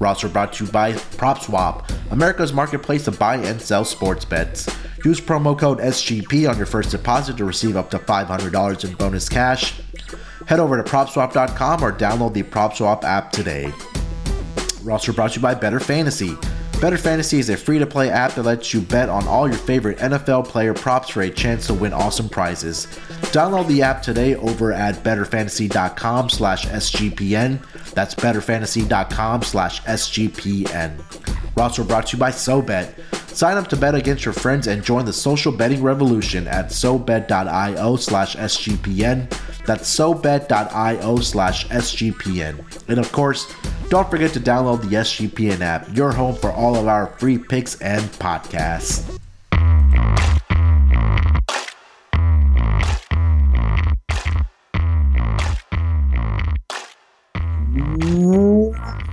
We're brought to you by PropSwap, America's marketplace to buy and sell sports bets. Use promo code SGP on your first deposit to receive up to $500 in bonus cash. Head over to PropSwap.com or download the PropSwap app today. We're brought to you by BettorFantasy. Better Fantasy is a free-to-play app that lets you bet on all your favorite NFL player props for a chance to win awesome prizes. Download the app today over at bettorfantasy.com slash SGPN. That's bettorfantasy.com slash SGPN. We're also brought to you by SoBet. Sign up to bet against your friends and join the social betting revolution at SoBet.io slash SGPN. That's SoBet.io slash SGPN. And of course, don't forget to download the SGPN app, your home for all of our free picks and podcasts.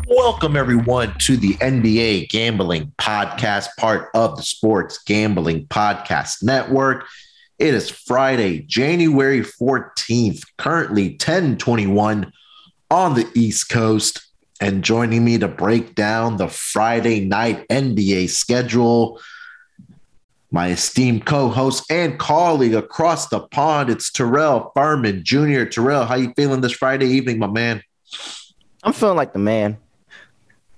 Welcome, everyone, to the NBA Gambling Podcast, part of the Sports Gambling Podcast Network. It is Friday, January 14th, currently 1021 on the East Coast. And joining me to break down the Friday night NBA schedule, my esteemed co-host and colleague across the pond, it's Terrell Furman Jr. Terrell, how you feeling this Friday evening, my man? I'm feeling like the man.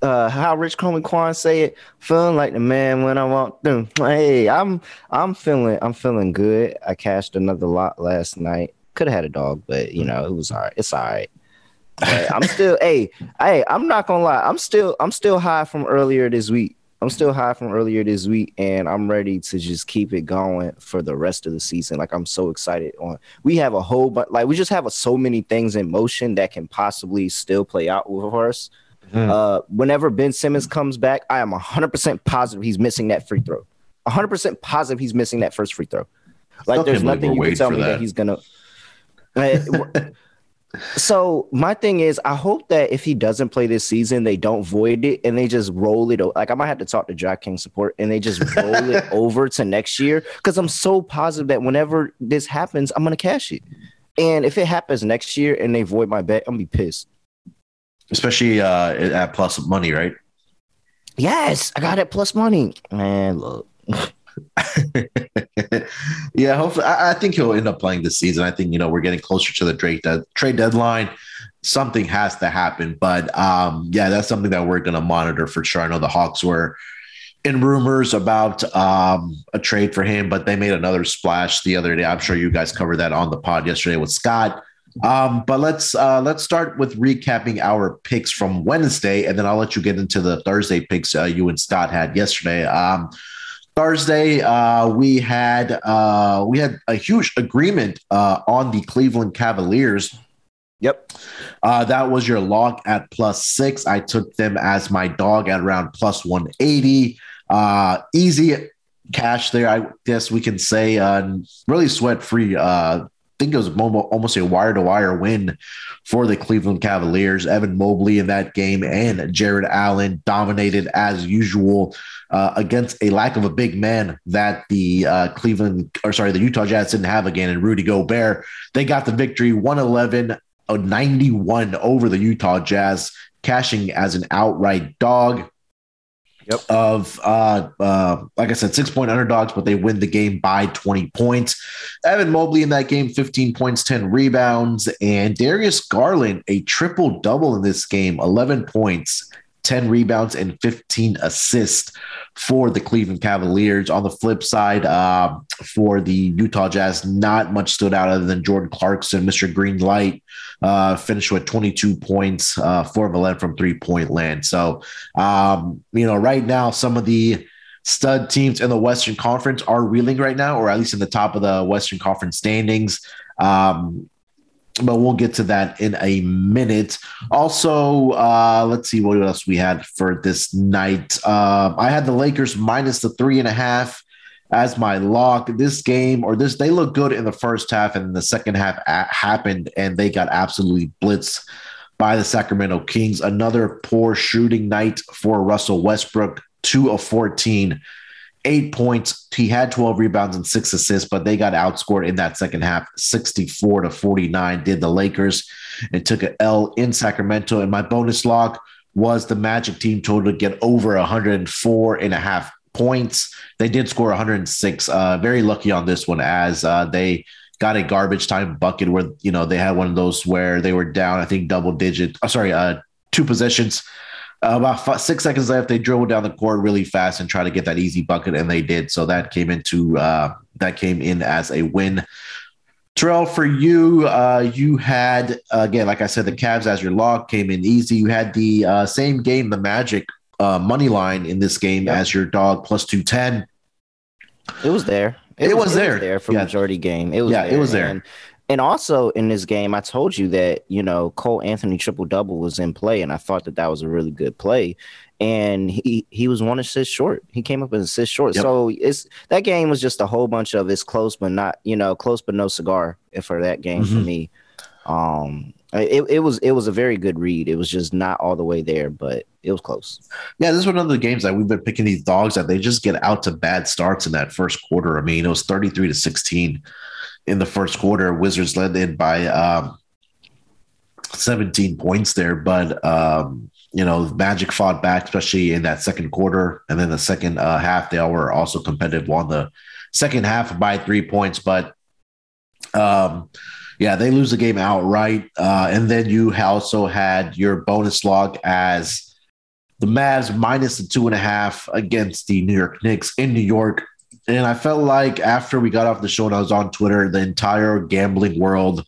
Uh, how Rich Homie Quan say it, feeling like the man when I walk through. Hey, I'm I'm feeling I'm feeling good. I cashed another lot last night. Could have had a dog, but you know it was all right. It's all right. But I'm still, hey, hey, I'm not gonna lie. I'm still, I'm still high from earlier this week. I'm still high from earlier this week, and I'm ready to just keep it going for the rest of the season. Like I'm so excited on. We have a whole but like we just have a, so many things in motion that can possibly still play out for us. Mm. Uh, whenever Ben Simmons comes back, I am 100% positive he's missing that free throw. 100% positive he's missing that first free throw. Like Still there's nothing you can tell me that. that he's gonna. So my thing is, I hope that if he doesn't play this season, they don't void it and they just roll it. Like I might have to talk to DraftKings support and they just roll it over to next year because I'm so positive that whenever this happens, I'm gonna cash it. And if it happens next year and they void my bet, I'm gonna be pissed. Especially uh, at plus money, right? Yes, I got it plus money. Man, look. yeah, hopefully, I, I, think he'll end up playing this season. I think you know we're getting closer to the trade de- trade deadline. Something has to happen, but um, yeah, that's something that we're going to monitor for sure. I know the Hawks were in rumors about um, a trade for him, but they made another splash the other day. I'm sure you guys covered that on the pod yesterday with Scott. Um, but let's uh, let's start with recapping our picks from Wednesday, and then I'll let you get into the Thursday picks uh, you and Scott had yesterday. Um, Thursday, uh, we had uh, we had a huge agreement uh, on the Cleveland Cavaliers. Yep, uh, that was your log at plus six. I took them as my dog at around plus one eighty. Uh, easy cash there, I guess we can say. Uh, really sweat free. I think it was almost a wire to wire win for the Cleveland Cavaliers. Evan Mobley in that game and Jarrett Allen dominated as usual uh, against a lack of a big man that the uh, Cleveland or sorry, the Utah Jazz didn't have again. And Rudy Gobert, they got the victory 111 91 over the Utah Jazz, cashing as an outright dog. Yep. Of uh, uh, like I said, six point underdogs, but they win the game by 20 points. Evan Mobley in that game, 15 points, 10 rebounds, and Darius Garland, a triple double in this game, 11 points, 10 rebounds, and 15 assists for the Cleveland Cavaliers. On the flip side, uh, for the Utah Jazz, not much stood out other than Jordan Clarkson, Mr. Green Light, uh, finished with 22 points, uh, four of 11 from three point land. So, um, you know, right now, some of the stud teams in the Western Conference are reeling right now, or at least in the top of the Western Conference standings. Um, but we'll get to that in a minute. Also, uh, let's see what else we had for this night. Uh, I had the Lakers minus the three and a half as my lock. This game or this, they look good in the first half, and the second half a- happened, and they got absolutely blitzed by the Sacramento Kings. Another poor shooting night for Russell Westbrook, two of 14, eight points. He had 12 rebounds and six assists, but they got outscored in that second half, 64 to 49. Did the Lakers and took an L in Sacramento. And my bonus lock was the Magic team total to get over 104 and a half points. They did score 106. Uh, very lucky on this one as uh, they got a garbage time bucket where you know they had one of those where they were down, I think double digit. Oh, sorry, uh, two possessions. Uh, about five, six seconds left, they dribbled down the court really fast and try to get that easy bucket, and they did. So that came into uh, that came in as a win. Terrell, for you, uh, you had again, like I said, the Cavs as your lock came in easy. You had the uh, same game, the Magic uh, money line in this game yep. as your dog plus two ten. It was there. It, it was, was, there. Was there for yeah. majority game. It was yeah, there. it was there. And, and also in this game, I told you that you know Cole Anthony triple double was in play, and I thought that that was a really good play. And he he was one assist short. He came up an assist short. Yep. So it's that game was just a whole bunch of it's close but not you know close but no cigar for that game mm-hmm. for me. Um, it, it was it was a very good read. It was just not all the way there, but it was close. Yeah, this is one of the games that we've been picking these dogs that they just get out to bad starts in that first quarter. I mean, it was 33 to 16 in the first quarter. Wizards led in by um, 17 points there, but um, you know, Magic fought back, especially in that second quarter, and then the second uh, half they were also competitive. Won the second half by three points, but um, yeah, they lose the game outright. Uh, and then you also had your bonus log as the Mavs minus the two and a half against the New York Knicks in New York. And I felt like after we got off the show and I was on Twitter, the entire gambling world,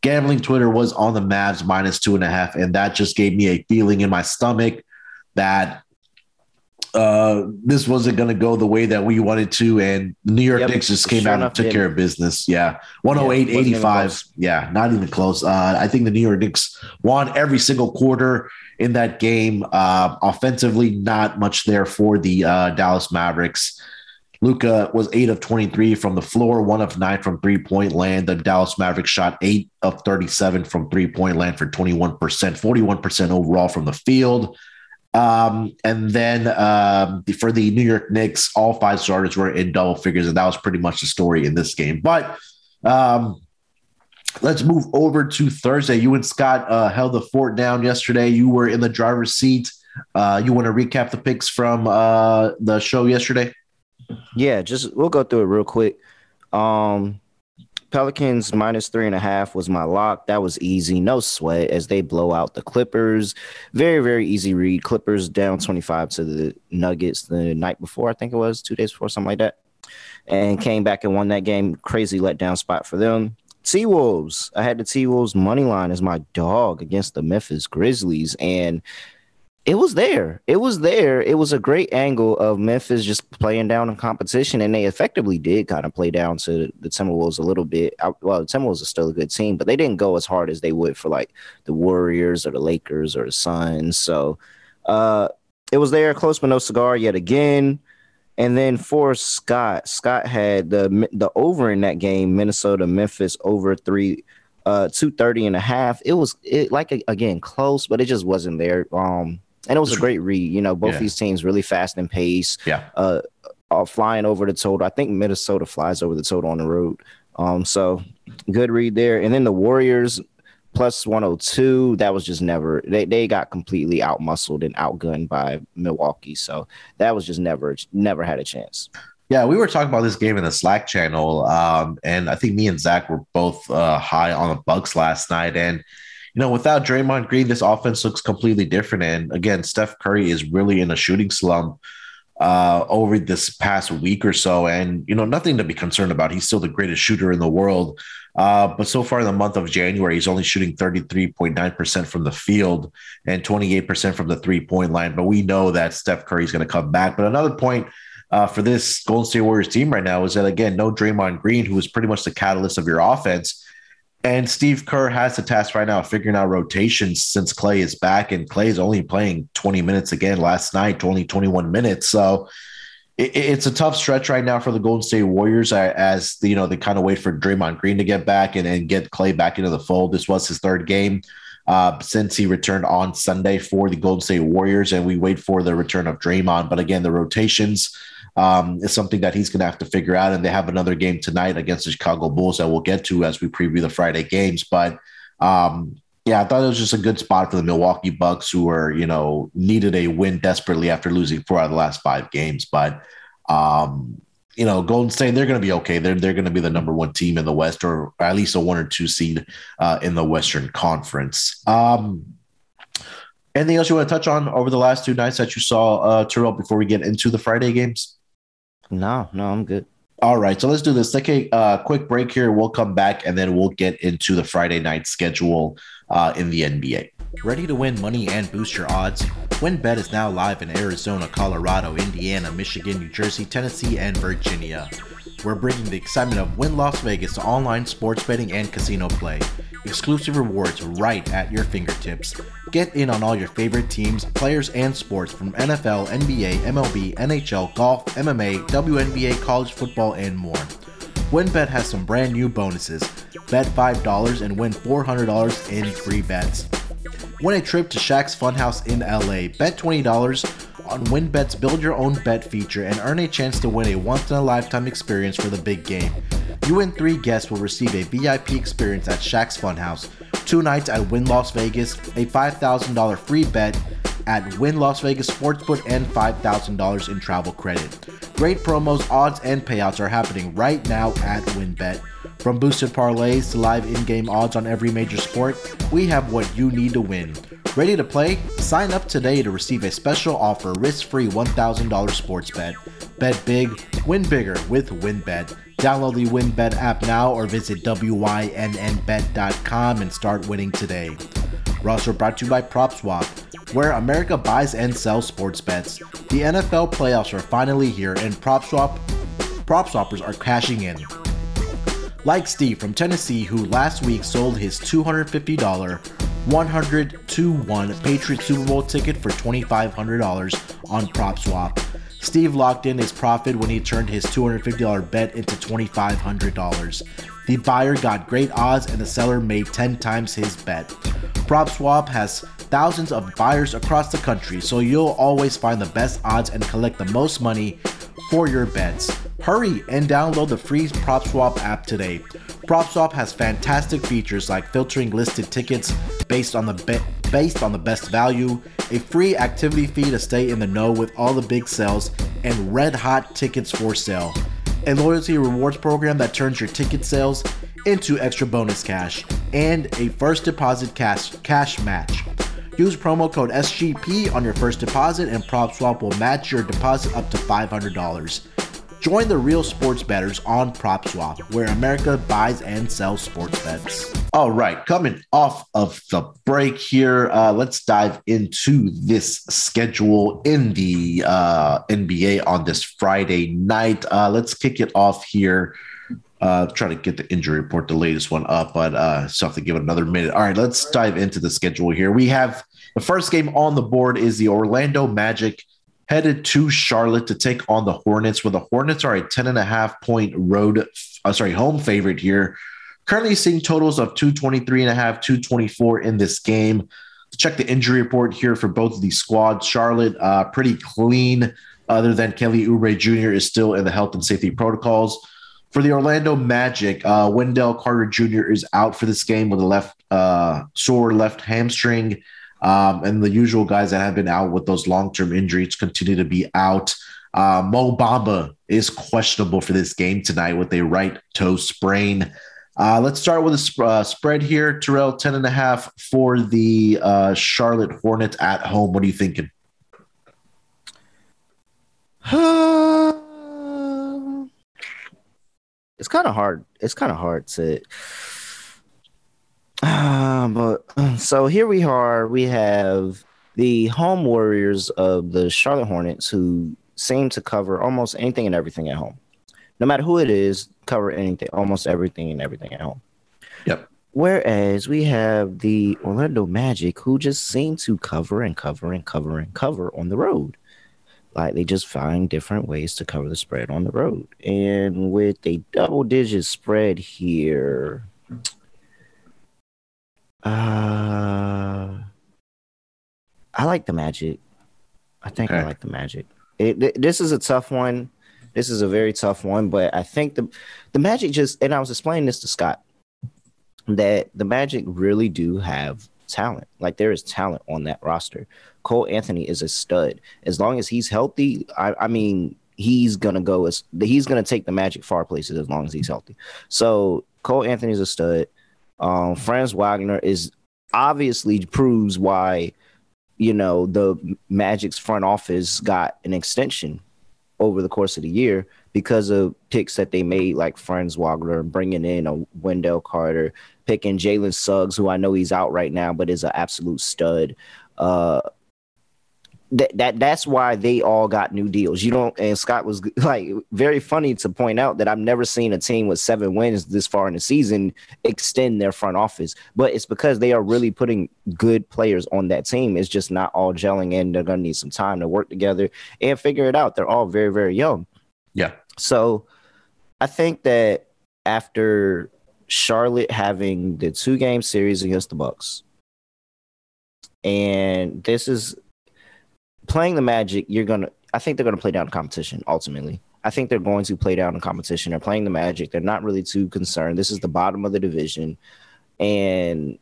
gambling Twitter was on the Mavs minus two and a half. And that just gave me a feeling in my stomach that uh, this wasn't going to go the way that we wanted to. And the New York yep. Knicks just came sure out and took care of business. Yeah. 108, yeah, 85. Yeah. Not even close. Uh, I think the New York Knicks won every single quarter in that game. Uh, offensively, not much there for the uh, Dallas Mavericks. Luka was eight of 23 from the floor, one of nine from three point land. The Dallas Mavericks shot eight of 37 from three point land for 21%, 41% overall from the field. Um, and then um, for the New York Knicks, all five starters were in double figures, and that was pretty much the story in this game. But um, let's move over to Thursday. You and Scott uh, held the fort down yesterday. You were in the driver's seat. Uh, you want to recap the picks from uh, the show yesterday? Yeah, just we'll go through it real quick. Um, Pelicans minus three and a half was my lock. That was easy, no sweat as they blow out the Clippers. Very, very easy read. Clippers down 25 to the Nuggets the night before, I think it was two days before, something like that. And came back and won that game. Crazy letdown spot for them. T Wolves. I had the T Wolves money line as my dog against the Memphis Grizzlies. And it was there. It was there. It was a great angle of Memphis just playing down in competition, and they effectively did kind of play down to the Timberwolves a little bit. Well, the Timberwolves are still a good team, but they didn't go as hard as they would for like the Warriors or the Lakers or the Suns. So uh, it was there, close but no cigar yet again. And then for Scott, Scott had the the over in that game, Minnesota Memphis over three uh 230 and a half. It was it like again close, but it just wasn't there. Um and it was a great read. You know, both yeah. these teams really fast in pace. Yeah. Uh, are flying over the total. I think Minnesota flies over the total on the road. Um, so good read there. And then the Warriors plus 102. That was just never they they got completely outmuscled and outgunned by Milwaukee. So that was just never never had a chance. Yeah, we were talking about this game in the Slack channel, um, and I think me and Zach were both uh, high on the Bucks last night, and you know, without Draymond Green, this offense looks completely different. And again, Steph Curry is really in a shooting slump uh, over this past week or so. And, you know, nothing to be concerned about. He's still the greatest shooter in the world. Uh, but so far in the month of January, he's only shooting 33.9% from the field and 28% from the three point line. But we know that Steph Curry is going to come back. But another point uh, for this Golden State Warriors team right now is that, again, no Draymond Green, who is pretty much the catalyst of your offense. And Steve Kerr has the task right now of figuring out rotations since Clay is back, and Clay is only playing 20 minutes again last night, only 21 minutes. So it, it's a tough stretch right now for the Golden State Warriors as you know they kind of wait for Draymond Green to get back and, and get Clay back into the fold. This was his third game uh, since he returned on Sunday for the Golden State Warriors, and we wait for the return of Draymond. But again, the rotations um, is something that he's going to have to figure out. And they have another game tonight against the Chicago Bulls that we'll get to as we preview the Friday games. But um, yeah, I thought it was just a good spot for the Milwaukee Bucks, who were you know needed a win desperately after losing four out of the last five games. But um, you know, Golden State, they're going to be okay. They're they're going to be the number one team in the West, or at least a one or two seed uh, in the Western Conference. Um, anything else you want to touch on over the last two nights that you saw, uh, Terrell? Before we get into the Friday games. No, no, I'm good. All right, so let's do this. Take a uh, quick break here. We'll come back and then we'll get into the Friday night schedule uh, in the NBA. Ready to win money and boost your odds? WynnBET is now live in Arizona, Colorado, Indiana, Michigan, New Jersey, Tennessee, and Virginia. We're bringing the excitement of Wynn Las Vegas to online sports betting and casino play. Exclusive rewards right at your fingertips. Get in on all your favorite teams, players, and sports from NFL, NBA, MLB, NHL, golf, MMA, WNBA, college football, and more. WynnBET has some brand new bonuses. Bet $5 and win $400 in free bets. Win a trip to Shaq's Funhouse in LA. Bet $20 on WynnBET's Build Your Own Bet feature and earn a chance to win a once in a lifetime experience for the big game. You and three guests will receive a VIP experience at Shaq's Funhouse, two nights at Wynn Las Vegas, a $5,000 free bet at Wynn Las Vegas Sportsbook, and $5,000 in travel credit. Great promos, odds, and payouts are happening right now at WynnBET. From boosted parlays to live in game odds on every major sport, we have what you need to win. Ready to play? Sign up today to receive a special offer risk free $1,000 sports bet. Bet big, win bigger with WynnBET. Download the WynnBET app now or visit WYNNBet.com and start winning today. We're also brought to you by PropSwap, where America buys and sells sports bets. The NFL playoffs are finally here and PropSwap PropSwappers are cashing in like Steve from Tennessee, who last week sold his $250 100 to 1 Patriot Super Bowl ticket for $2,500 on PropSwap. Steve locked in his profit when he turned his $250 bet into $2,500. The buyer got great odds and the seller made 10 times his bet. PropSwap has thousands of buyers across the country, so you'll always find the best odds and collect the most money for your bets. Hurry and download the free PropSwap app today. PropSwap has fantastic features like filtering listed tickets based on the be- based on the best value, a free activity fee to stay in the know with all the big sales, and red hot tickets for sale. A loyalty rewards program that turns your ticket sales into extra bonus cash, and a first deposit cash cash match. Use promo code SGP on your first deposit, and PropSwap will match your deposit up to $500. Join the real sports betters on PropSwap, where America buys and sells sports bets. All right, coming off of the break here, uh, let's dive into this schedule in the uh, NBA on this Friday night. Uh, let's kick it off here. Uh, try to get the injury report, the latest one up, but uh, still have to give it another minute. All right, let's dive into the schedule here. We have the first game on the board is the Orlando Magic headed to Charlotte to take on the Hornets, where the Hornets are a 10 and a half point road, uh, sorry, home favorite here. Currently seeing totals of 223 and a half, 224 in this game. Check the injury report here for both of these squads. Charlotte, uh, pretty clean, other than Kelly Oubre Jr. is still in the health and safety protocols. For the Orlando Magic, uh, Wendell Carter Jr. is out for this game with a left uh, sore left hamstring. Um, and the usual guys that have been out with those long term injuries continue to be out. Uh, Mo Bamba is questionable for this game tonight with a right toe sprain. Uh, let's start with a sp- uh, spread here. Terrell, 10 and a half for the uh, Charlotte Hornets at home. What are you thinking? it's kind of hard. It's kind of hard to uh, but so here we are. We have the home warriors of the Charlotte Hornets who seem to cover almost anything and everything at home. No matter who it is, cover anything, almost everything and everything at home. Yep. Whereas we have the Orlando Magic who just seem to cover and cover and cover and cover on the road. like they just find different ways to cover the spread on the road. And with a double digit spread here, uh, I like the Magic. I think okay. I like the Magic. It, this is a tough one. This is a very tough one, but I think the the Magic just and I was explaining this to Scott that the Magic really do have talent. Like there is talent on that roster. Cole Anthony is a stud. As long as he's healthy, I, I mean, he's gonna go as he's gonna take the Magic far places as long as he's healthy. So Cole Anthony is a stud. Um, Franz Wagner is obviously proves why you know the Magic's front office got an extension over the course of the year because of picks that they made, like Franz Wagner, bringing in a Wendell Carter, picking Jalen Suggs, who I know he's out right now, but is an absolute stud. Uh, that that that's why they all got new deals. You don't and Scott was like very funny to point out that I've never seen a team with seven wins this far in the season extend their front office. But it's because they are really putting good players on that team. It's just not all gelling and they're gonna need some time to work together and figure it out. They're all very, very young. Yeah. So I think that after Charlotte having the two game series against the Bucks, and this is playing the Magic, you're gonna. I think they're gonna play down competition ultimately. I think they're going to play down the competition. They're playing the Magic. They're not really too concerned. This is the bottom of the division, and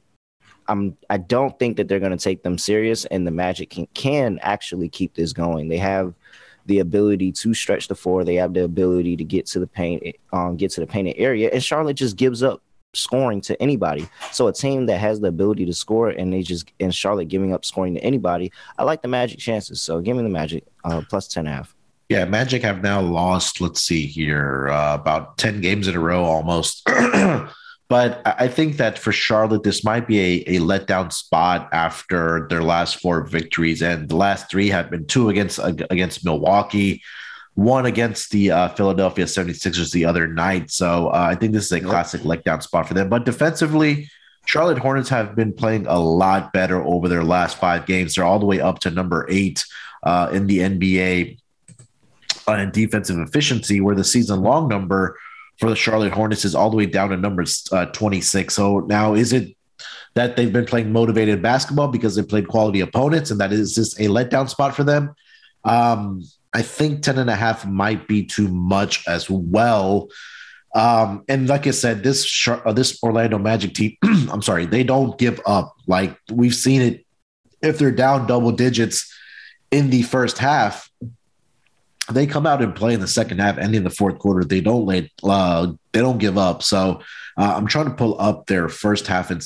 I'm. I don't think that they're going to take them serious. And the Magic can can actually keep this going. They have the ability to stretch the floor. They have the ability to get to the paint, um, get to the painted area. And Charlotte just gives up scoring to anybody. So a team that has the ability to score and they just and Charlotte giving up scoring to anybody, I like the Magic chances. So give me the Magic uh, plus 10 a half. Yeah, Magic have now lost, let's see here, uh, about 10 games in a row almost. but I think that for Charlotte, this might be a, a letdown spot after their last four victories. And the last three have been two against against Milwaukee, one against the uh, Philadelphia 76ers the other night. So uh, I think this is a classic letdown spot for them. But defensively, Charlotte Hornets have been playing a lot better over their last five games. They're all the way up to number eight uh, in the NBA in defensive efficiency, where the season long number for the Charlotte Hornets is all the way down to number uh, 26. So now is it that they've been playing motivated basketball because they played quality opponents and that is just a letdown spot for them? Um, I think 10 and a half might be too much as well. Um, and like I said, this uh, this Orlando Magic team, I'm sorry, they don't give up. Like we've seen it, if they're down double digits in the first half, they come out and play in the second half and in the fourth quarter. They don't lay, uh, they don't give up. So uh, I'm trying to pull up their first half and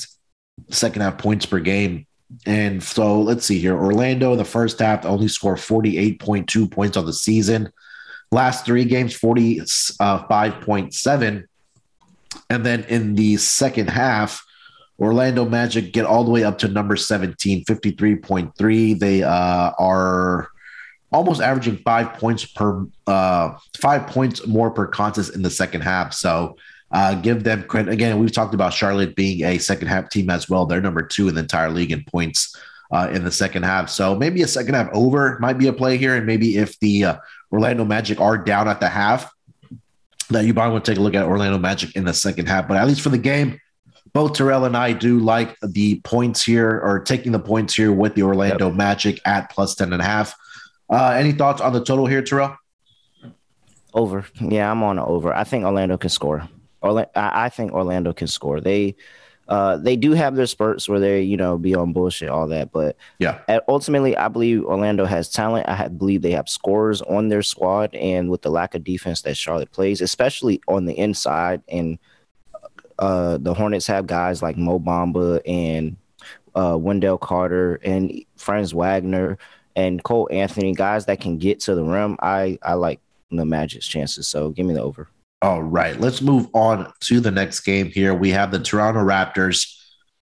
second half points per game. And so let's see here. Orlando in the first half only scored 48.2 points on the season. Last three games, 45.7. Uh, and then in the second half, Orlando Magic get all the way up to number 17, 53.3. They uh, are almost averaging five points per uh, five points more per contest in the second half. So uh, give them credit. Again, we've talked about Charlotte being a second half team as well. They're number two in the entire league in points uh, in the second half. So maybe a second half over might be a play here. And maybe if the uh, Orlando Magic are down at the half, that you might want to take a look at Orlando Magic in the second half. But at least for the game, both Terrell and I do like the points here or taking the points here with the Orlando yep. Magic at plus 10 and a half. Uh, any thoughts on the total here, Terrell? Over. Yeah, I'm on over. I think Orlando can score. Orlando, I think Orlando can score. They uh, they do have their spurts where they, you know, be on bullshit, all that. But yeah, ultimately, I believe Orlando has talent. I believe they have scorers on their squad, and with the lack of defense that Charlotte plays, especially on the inside, and uh, the Hornets have guys like Mo Bamba and uh, Wendell Carter and Franz Wagner and Cole Anthony, guys that can get to the rim. I I like the Magic's chances. So give me the over. All right, let's move on to the next game here. We have the Toronto Raptors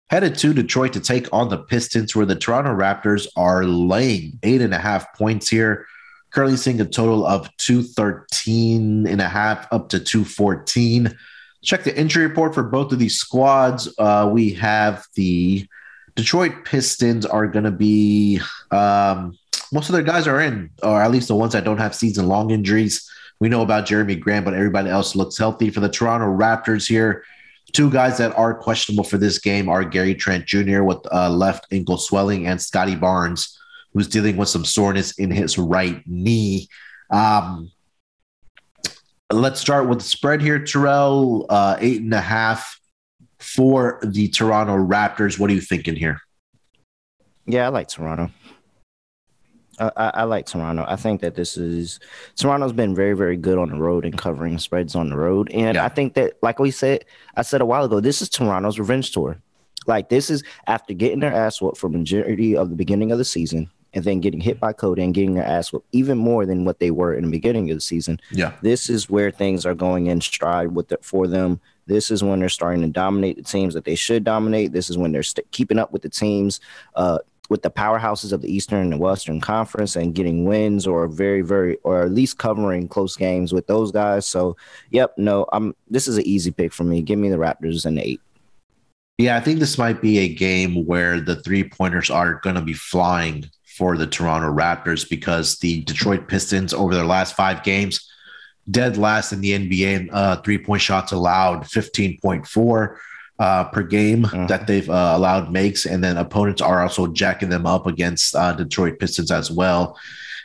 headed to Detroit to take on the Pistons, where the Toronto Raptors are laying eight and a half points here. Currently seeing a total of 213 and a half up to 214. Check the injury report for both of these squads. Uh, we have the Detroit Pistons are going to be um, most of their guys are in, or at least the ones that don't have season long injuries. We know about Jerami Grant, but everybody else looks healthy. For the Toronto Raptors here, two guys that are questionable for this game are Gary Trent Jr. with uh, left ankle swelling and Scottie Barnes, who's dealing with some soreness in his right knee. Um, let's start with the spread here, Terrell. Uh, eight and a half for the Toronto Raptors. What are you thinking here? Yeah, I like Toronto. I, I, like Toronto. I think that this is Toronto's been very, very good on the road and covering spreads on the road. And yeah. I think that, like we said, I said a while ago, this is Toronto's revenge tour. Like this is after getting their ass whooped for majority of the beginning of the season, and then getting hit by COVID and getting their ass whooped even more than what they were in the beginning of the season. Yeah, this is where things are going in stride with it for them. This is when they're starting to dominate the teams that they should dominate. This is when they're st- keeping up with the teams. Uh, with the powerhouses of the Eastern and Western Conference and getting wins or very, very, or at least covering close games with those guys. So, yep, no, I'm. This is an easy pick for me. Give me the Raptors and eight. Yeah, I think this might be a game where the three pointers are going to be flying for the Toronto Raptors because the Detroit Pistons over their last five games, dead last in the NBA uh, three point shots allowed, fifteen point four uh, per game mm-hmm. that they've uh, allowed makes, and then opponents are also jacking them up against uh, Detroit Pistons as well.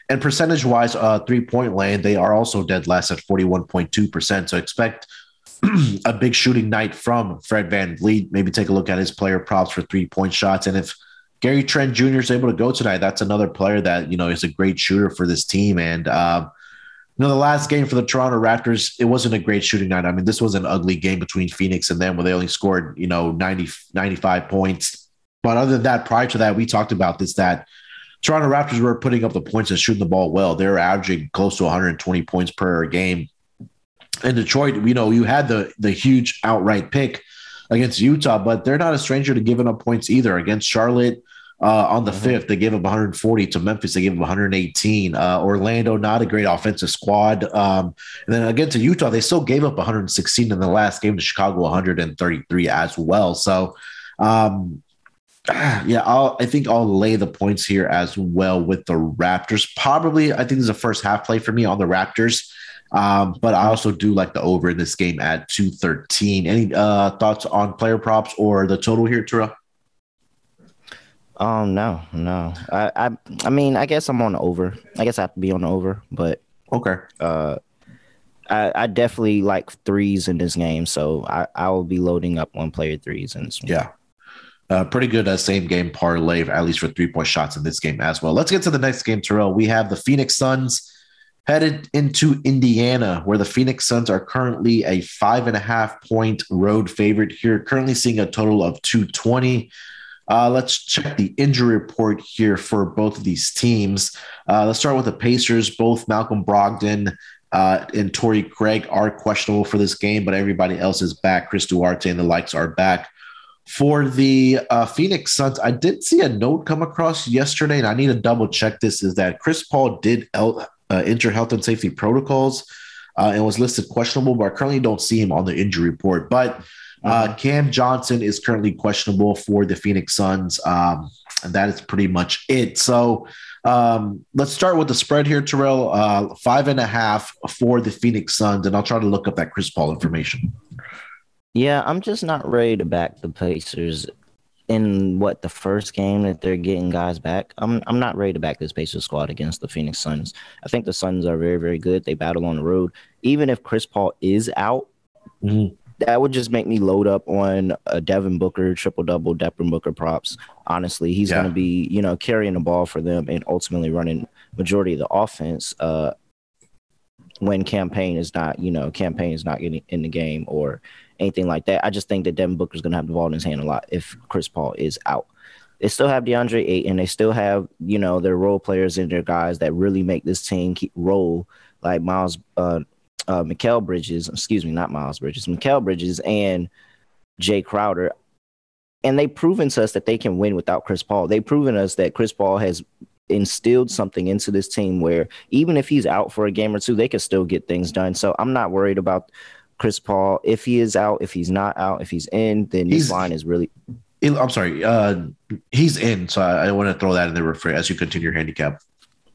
And percentage wise, uh, three point land, they are also dead last at 41.2%. So expect a big shooting night from Fred Van VanVleet. Maybe take a look at his player props for three point shots. And if Gary Trent Jr. is able to go tonight, that's another player that, you know, is a great shooter for this team. And, you know, the last game for the Toronto Raptors, it wasn't a great shooting night. I mean, this was an ugly game between Phoenix and them where they only scored, you know, 90, 95 points. But other than that, prior to that, we talked about this that Toronto Raptors were putting up the points and shooting the ball well. They were averaging close to 120 points per game. In Detroit, you know, you had the the huge outright pick against Utah, but they're not a stranger to giving up points either. Against Charlotte, uh, on the mm-hmm. fifth, they gave up 140 to Memphis. They gave up 118. Uh, Orlando, not a great offensive squad. Um, and then again to Utah, they still gave up 116 in the last game to Chicago, 133 as well. So, um, yeah, I'll, I think I'll lay the points here as well with the Raptors. Probably, I think this is a first half play for me on the Raptors. Um, but I also do like the over in this game at 213. Any uh, thoughts on player props or the total here, Terrell? Um, no, no. I, I, I mean, I guess I'm on the over. I guess I have to be on the over, but okay. Uh, I, I definitely like threes in this game, so I, I will be loading up one player threes in this one. Yeah. Uh, pretty good uh, same game parlay, at least for three point shots in this game as well. Let's get to the next game, Terrell. We have the Phoenix Suns headed into Indiana, where the Phoenix Suns are currently a five and a half point road favorite here, currently seeing a total of 220. Uh, let's check the injury report here for both of these teams. Uh, let's start with the Pacers. Both Malcolm Brogdon uh, and Torrey Craig are questionable for this game, but everybody else is back. Chris Duarte and the likes are back. For the uh, Phoenix Suns, I did see a note come across yesterday, and I need to double check this. Is that Chris Paul did uh, enter health and safety protocols uh, and was listed questionable, but I currently don't see him on the injury report. But uh, mm-hmm. Cam Johnson is currently questionable for the Phoenix Suns. Um, and that is pretty much it. So um, let's start with the spread here, Terrell. Uh, five and a half for the Phoenix Suns. And I'll try to look up that Chris Paul information. Yeah, I'm just not ready to back the Pacers in what the first game that they're getting guys back. I'm I'm not ready to back this Pacers squad against the Phoenix Suns. I think the Suns are very very good. They battle on the road. Even if Chris Paul is out, mm-hmm that would just make me load up on a Devin Booker triple double, Devin Booker props. Honestly, he's yeah. going to be you know carrying the ball for them and ultimately running majority of the offense. Uh, when Cam Payne is not, you know, Cam Payne is not getting in the game or anything like that. I just think that Devin Booker is going to have the ball in his hand a lot if Chris Paul is out. They still have DeAndre Ayton. They still have, you know, their role players and their guys that really make this team keep roll, like Miles uh, uh, Mikal Bridges, excuse me, not Miles Bridges, Mikal Bridges and Jay Crowder. And they've proven to us that they can win without Chris Paul. They've proven us that Chris Paul has instilled something into this team where even if he's out for a game or two, they can still get things done. So I'm not worried about Chris Paul. If he is out, if he's not out, if he's in, then he's, this line is really I'm sorry. Uh, he's in, so I, I want to throw that in there for as you continue your handicap.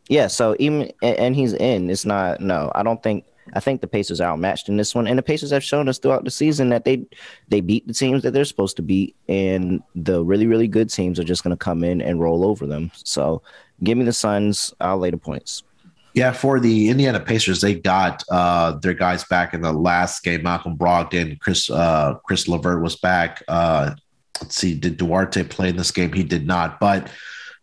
Yeah, so even and he's in. It's not no. I don't think. I think the Pacers are outmatched in this one, and the Pacers have shown us throughout the season that they they beat the teams that they're supposed to beat, and the really really good teams are just going to come in and roll over them. So, give me the Suns. I'll lay the points. Yeah, for the Indiana Pacers, they got uh, their guys back in the last game. Malcolm Brogdon, Chris uh, Caris LeVert was back. Uh, let's see, did Duarte play in this game? He did not. But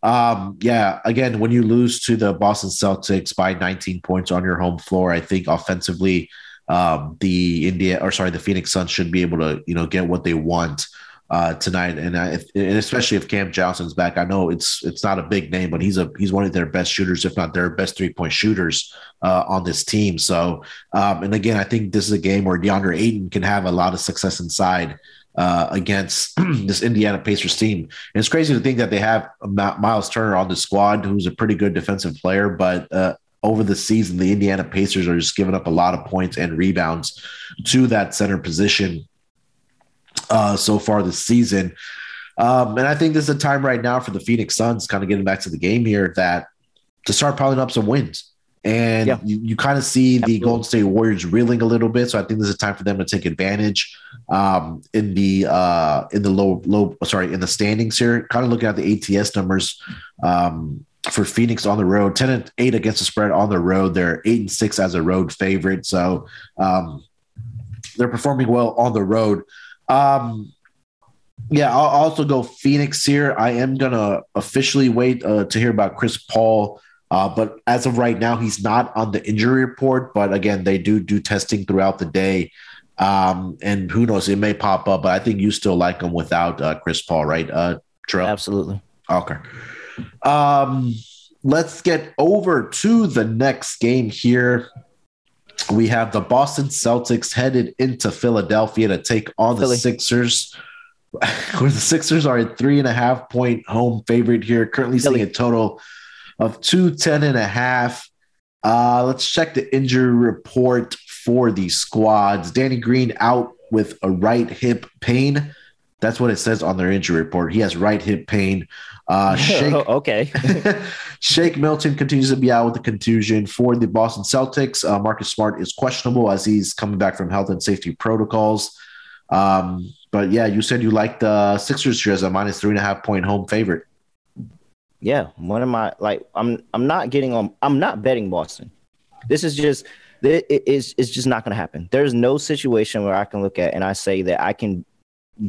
um, yeah, again, when you lose to the Boston Celtics by 19 points on your home floor, I think offensively, um, the India or sorry, the Phoenix Suns should be able to you know get what they want uh, tonight, and, I, and especially if Cam Johnson's back. I know it's it's not a big name, but he's a he's one of their best shooters, if not their best three point shooters uh, on this team. So, um, and again, I think this is a game where DeAndre Ayton can have a lot of success inside. Uh, against this Indiana Pacers team. And it's crazy to think that they have Miles Turner on the squad, who's a pretty good defensive player, but uh, over the season, the Indiana Pacers are just giving up a lot of points and rebounds to that center position uh, so far this season. Um, and I think this is a time right now for the Phoenix Suns, kind of getting back to the game here, that to start piling up some wins. And yeah. you, you kind of see Absolutely. the Golden State Warriors reeling a little bit. So I think this is a time for them to take advantage um, in the uh, in the low low sorry in the standings here. Kind of looking at the ATS numbers um, for Phoenix on the road, ten and eight against the spread on the road. They're eight and six as a road favorite. So um, they're performing well on the road. Um, yeah, I'll also go Phoenix here. I am gonna officially wait uh, to hear about Chris Paul uh, but as of right now, he's not on the injury report. But again, they do do testing throughout the day. Um, and who knows, it may pop up. But I think you still like him without uh, Chris Paul, right? Uh? Absolutely. Okay. Um, let's get over to the next game here. We have the Boston Celtics headed into Philadelphia to take on Philly. the Sixers. Where the Sixers are a three and a half point home favorite here, currently Philly. seeing a total of 210 and a half. Uh, let's check the injury report for the squads. Danny Green out with a right hip pain. That's what it says on their injury report. He has right hip pain. Uh, Shake, okay. Shake Milton continues to be out with a contusion for the Boston Celtics. Uh, Marcus Smart is questionable as he's coming back from health and safety protocols. Um, but yeah, you said you liked the Sixers here as a minus three and a half point home favorite. Yeah, one of my like I'm I'm not getting on I'm not betting Boston. This is just it is it's just not going to happen. There's no situation where I can look at and I say that I can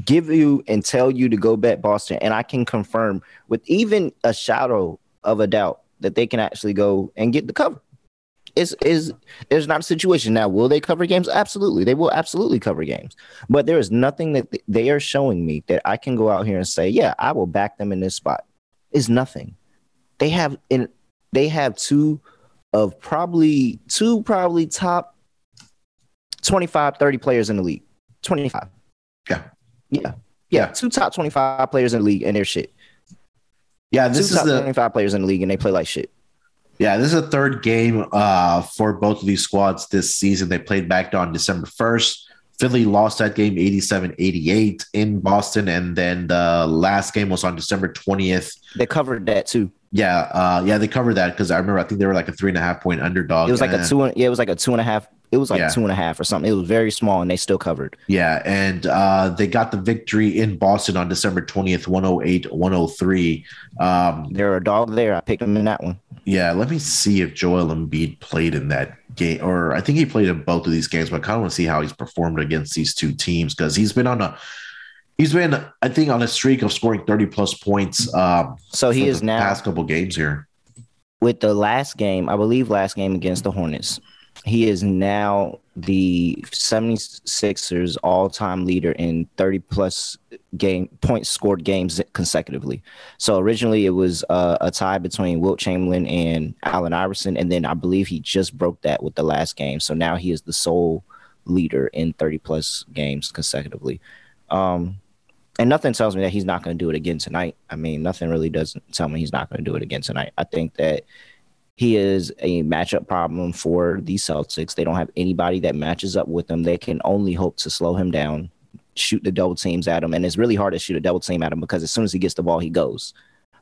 give you and tell you to go bet Boston and I can confirm with even a shadow of a doubt that they can actually go and get the cover. Is is there's not a situation now. Will they cover games? Absolutely, they will absolutely cover games. But there is nothing that they are showing me that I can go out here and say, yeah, I will back them in this spot is nothing. They have in they have two of probably two probably top 25 30 players in the league. 25 yeah. Yeah. Yeah. Two top 25 players in the league and their shit. Yeah this two is the 25 players in the league and they play like shit. Yeah this is a third game uh, for both of these squads this season. They played back on december 1st Philly lost that game 87 88 in Boston. And then the last game was on December 20th. They covered that too. Yeah. Uh, yeah, they covered that because I remember I think they were like a three and a half point underdog. It was like a two. Yeah, it was like a two and a half. It was like yeah. two and a half or something. It was very small and they still covered. Yeah. And uh, they got the victory in Boston on December 20th, 108 103. Um, They're a dog there. I picked them in that one. Yeah. Let me see if Joel Embiid played in that game, or I think he played in both of these games, but I kind of want to see how he's performed against these two teams because he's been on a he's been I think on a streak of scoring 30 plus points. Um, so he is now past couple games here. With the last game, I believe last game against the Hornets, he is now the 76ers all-time leader in 30 plus game points scored games consecutively. So originally it was uh, a tie between Wilt Chamberlain and Allen Iverson, and then I believe he just broke that with the last game. So now he is the sole leader in 30 plus games consecutively. Um, and nothing tells me that he's not going to do it again tonight. I mean, nothing really doesn't tell me he's not going to do it again tonight. I think that he is a matchup problem for the Celtics. They don't have anybody that matches up with him. They can only hope to slow him down shoot the double teams at him, and it's really hard to shoot a double team at him because as soon as he gets the ball, he goes.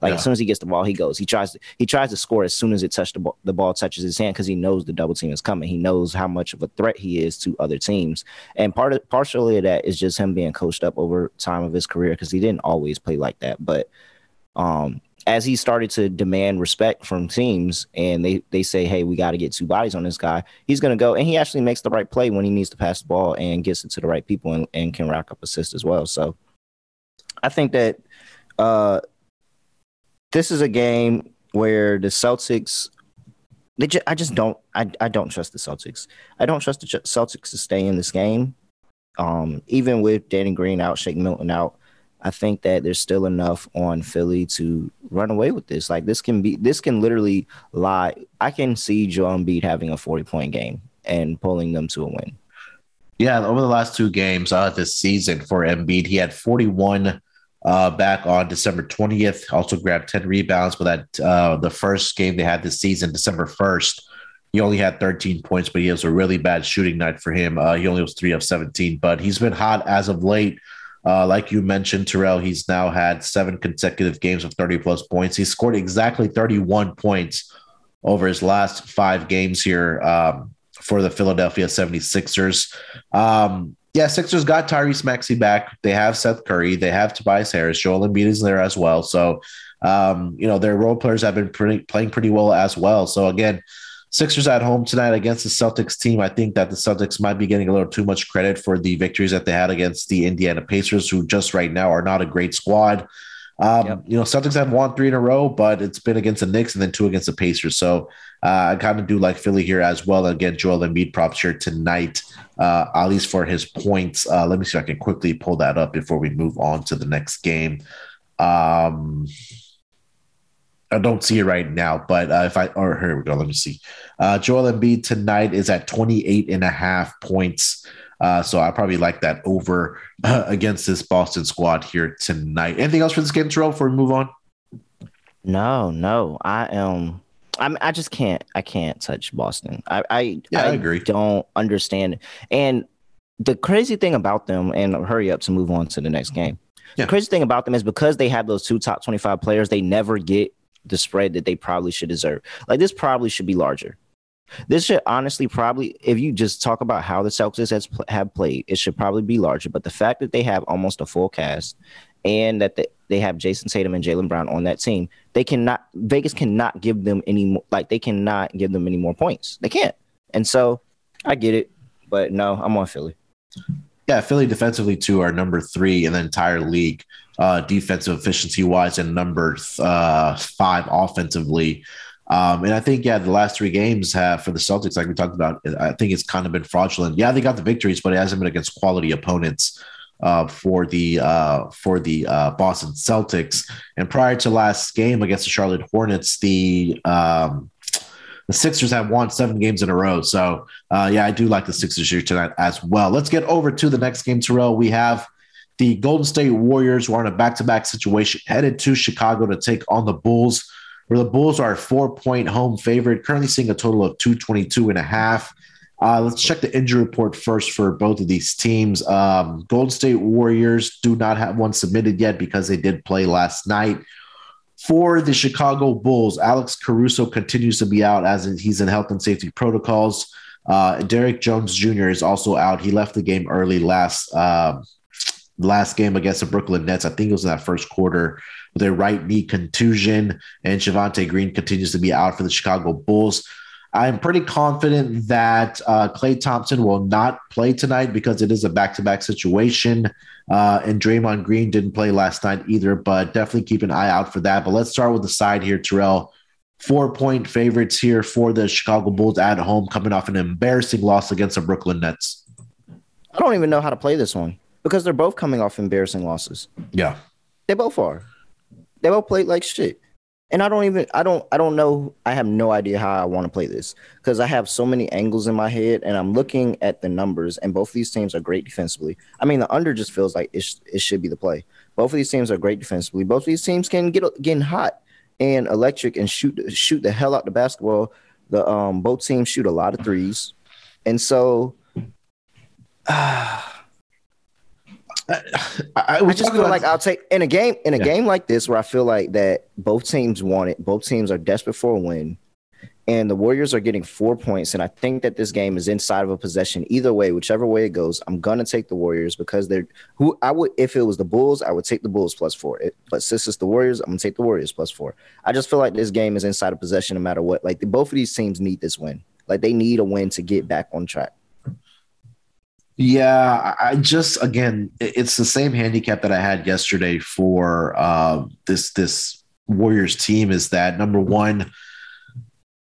Like yeah. as soon as he gets the ball, he goes. He tries to he tries to score as soon as it touched the ball, the ball touches his hand because he knows the double team is coming. He knows how much of a threat he is to other teams. And part of partially of that is just him being coached up over time of his career because he didn't always play like that. But um, as he started to demand respect from teams and they they say, hey, we got to get two bodies on this guy, he's gonna go and he actually makes the right play when he needs to pass the ball and gets it to the right people and, and can rack up assists as well. So I think that uh this is a game where the Celtics they I just don't I, I don't trust the Celtics. I don't trust the Celtics to stay in this game. Um, even with Danny Green out, Shake Milton out, I think that there's still enough on Philly to run away with this. Like this can be this can literally lie. I can see Joel Embiid having a 40 point game and pulling them to a win. Yeah, over the last two games uh, this season for Embiid, he had 41 uh, back on December 20th. Also grabbed 10 rebounds, but that uh, the first game they had this season, December 1st, he only had 13 points, but he was a really bad shooting night for him. Uh, he only was three of 17, but he's been hot as of late. Uh, like you mentioned, Terrell, he's now had seven consecutive games of 30 plus points. He scored exactly 31 points over his last five games here um, for the Philadelphia 76ers. Um, yeah, Sixers got Tyrese Maxey back. They have Seth Curry. They have Tobias Harris. Joel Embiid is there as well. So, um, you know, their role players have been pretty, playing pretty well as well. So, again, Sixers at home tonight against the Celtics team. I think that the Celtics might be getting a little too much credit for the victories that they had against the Indiana Pacers, who just right now are not a great squad. Um, yep. You know, Celtics have won three in a row, but it's been against the Knicks and then two against the Pacers. So uh, I kind of do like Philly here as well. Again, Joel Embiid props here tonight, uh, at least for his points. Uh, let me see if I can quickly pull that up before we move on to the next game. Um, I don't see it right now, but uh, if I, or here we go, let me see. Uh, Joel Embiid tonight is at 28 and a half points. Uh, so I probably like that over uh, against this Boston squad here tonight. Anything else for this game, Terrell, before we move on? No, no. I am. I'm, I just can't. I can't touch Boston. I, I, yeah, I, I agree. Don't understand. And the crazy thing about them, and hurry up to move on to the next game. Yeah. The crazy thing about them is because they have those two top 25 players, they never get the spread that they probably should deserve. Like this probably should be larger. This should honestly probably, if you just talk about how the Celtics has, have played, it should probably be larger. But the fact that they have almost a full cast and that they, they have Jayson Tatum and Jaylen Brown on that team, they cannot, Vegas cannot give them any more, like they cannot give them any more points. They can't. And so I get it, but no, I'm on Philly. Yeah, Philly defensively too are number three in the entire league, uh, defensive efficiency wise, and number uh, five offensively. Um, and I think, yeah, the last three games have for the Celtics, like we talked about, I think it's kind of been fraudulent. Yeah, they got the victories, but it hasn't been against quality opponents uh, for the uh, for the uh, Boston Celtics. And prior to last game against the Charlotte Hornets, the um, the Sixers have won seven games in a row. So, uh, yeah, I do like the Sixers here tonight as well. Let's get over to the next game, Terrell. We have the Golden State Warriors, who are in a back to back situation, headed to Chicago to take on the Bulls where the Bulls are a four point home favorite, currently seeing a total of 222 and a half. Uh, let's check the injury report first for both of these teams. Um, Golden State Warriors do not have one submitted yet because they did play last night. For the Chicago Bulls, Alex Caruso continues to be out as he's in health and safety protocols. Uh, Derrick Jones Jr. is also out. He left the game early last uh, last game against the Brooklyn Nets. I think it was that first quarter with a right knee contusion, and Javonte Green continues to be out for the Chicago Bulls. I'm pretty confident that uh, Klay Thompson will not play tonight because it is a back-to-back situation. Uh, and Draymond Green didn't play last night either, but definitely keep an eye out for that. But let's start with the side here, Terrell. Four-point favorites here for the Chicago Bulls at home, coming off an embarrassing loss against the Brooklyn Nets. I don't even know how to play this one because they're both coming off embarrassing losses. Yeah, they both are. They both played like shit. And I don't even I don't I don't know I have no idea how I want to play this because I have so many angles in my head and I'm looking at the numbers and both of these teams are great defensively. I mean the under just feels like it, sh- it should be the play. Both of these teams are great defensively. Both of these teams can get getting hot and electric and shoot shoot the hell out the basketball. The um both teams shoot a lot of threes. And so uh, I, I, I just feel like I'll take in a game in a yeah. game like this where I feel like that both teams want it. Both teams are desperate for a win and the Warriors are getting four points. And I think that this game is inside of a possession. Either way, whichever way it goes, I'm gonna take the Warriors because they're who I would if it was the Bulls, I would take the Bulls plus four. It, but since it's the Warriors, I'm gonna take the Warriors plus four. I just feel like this game is inside of possession no matter what. Like the, both of these teams need this win. Like they need a win to get back on track. Yeah, I just again, it's the same handicap that I had yesterday for uh, this this Warriors team. Is that number one?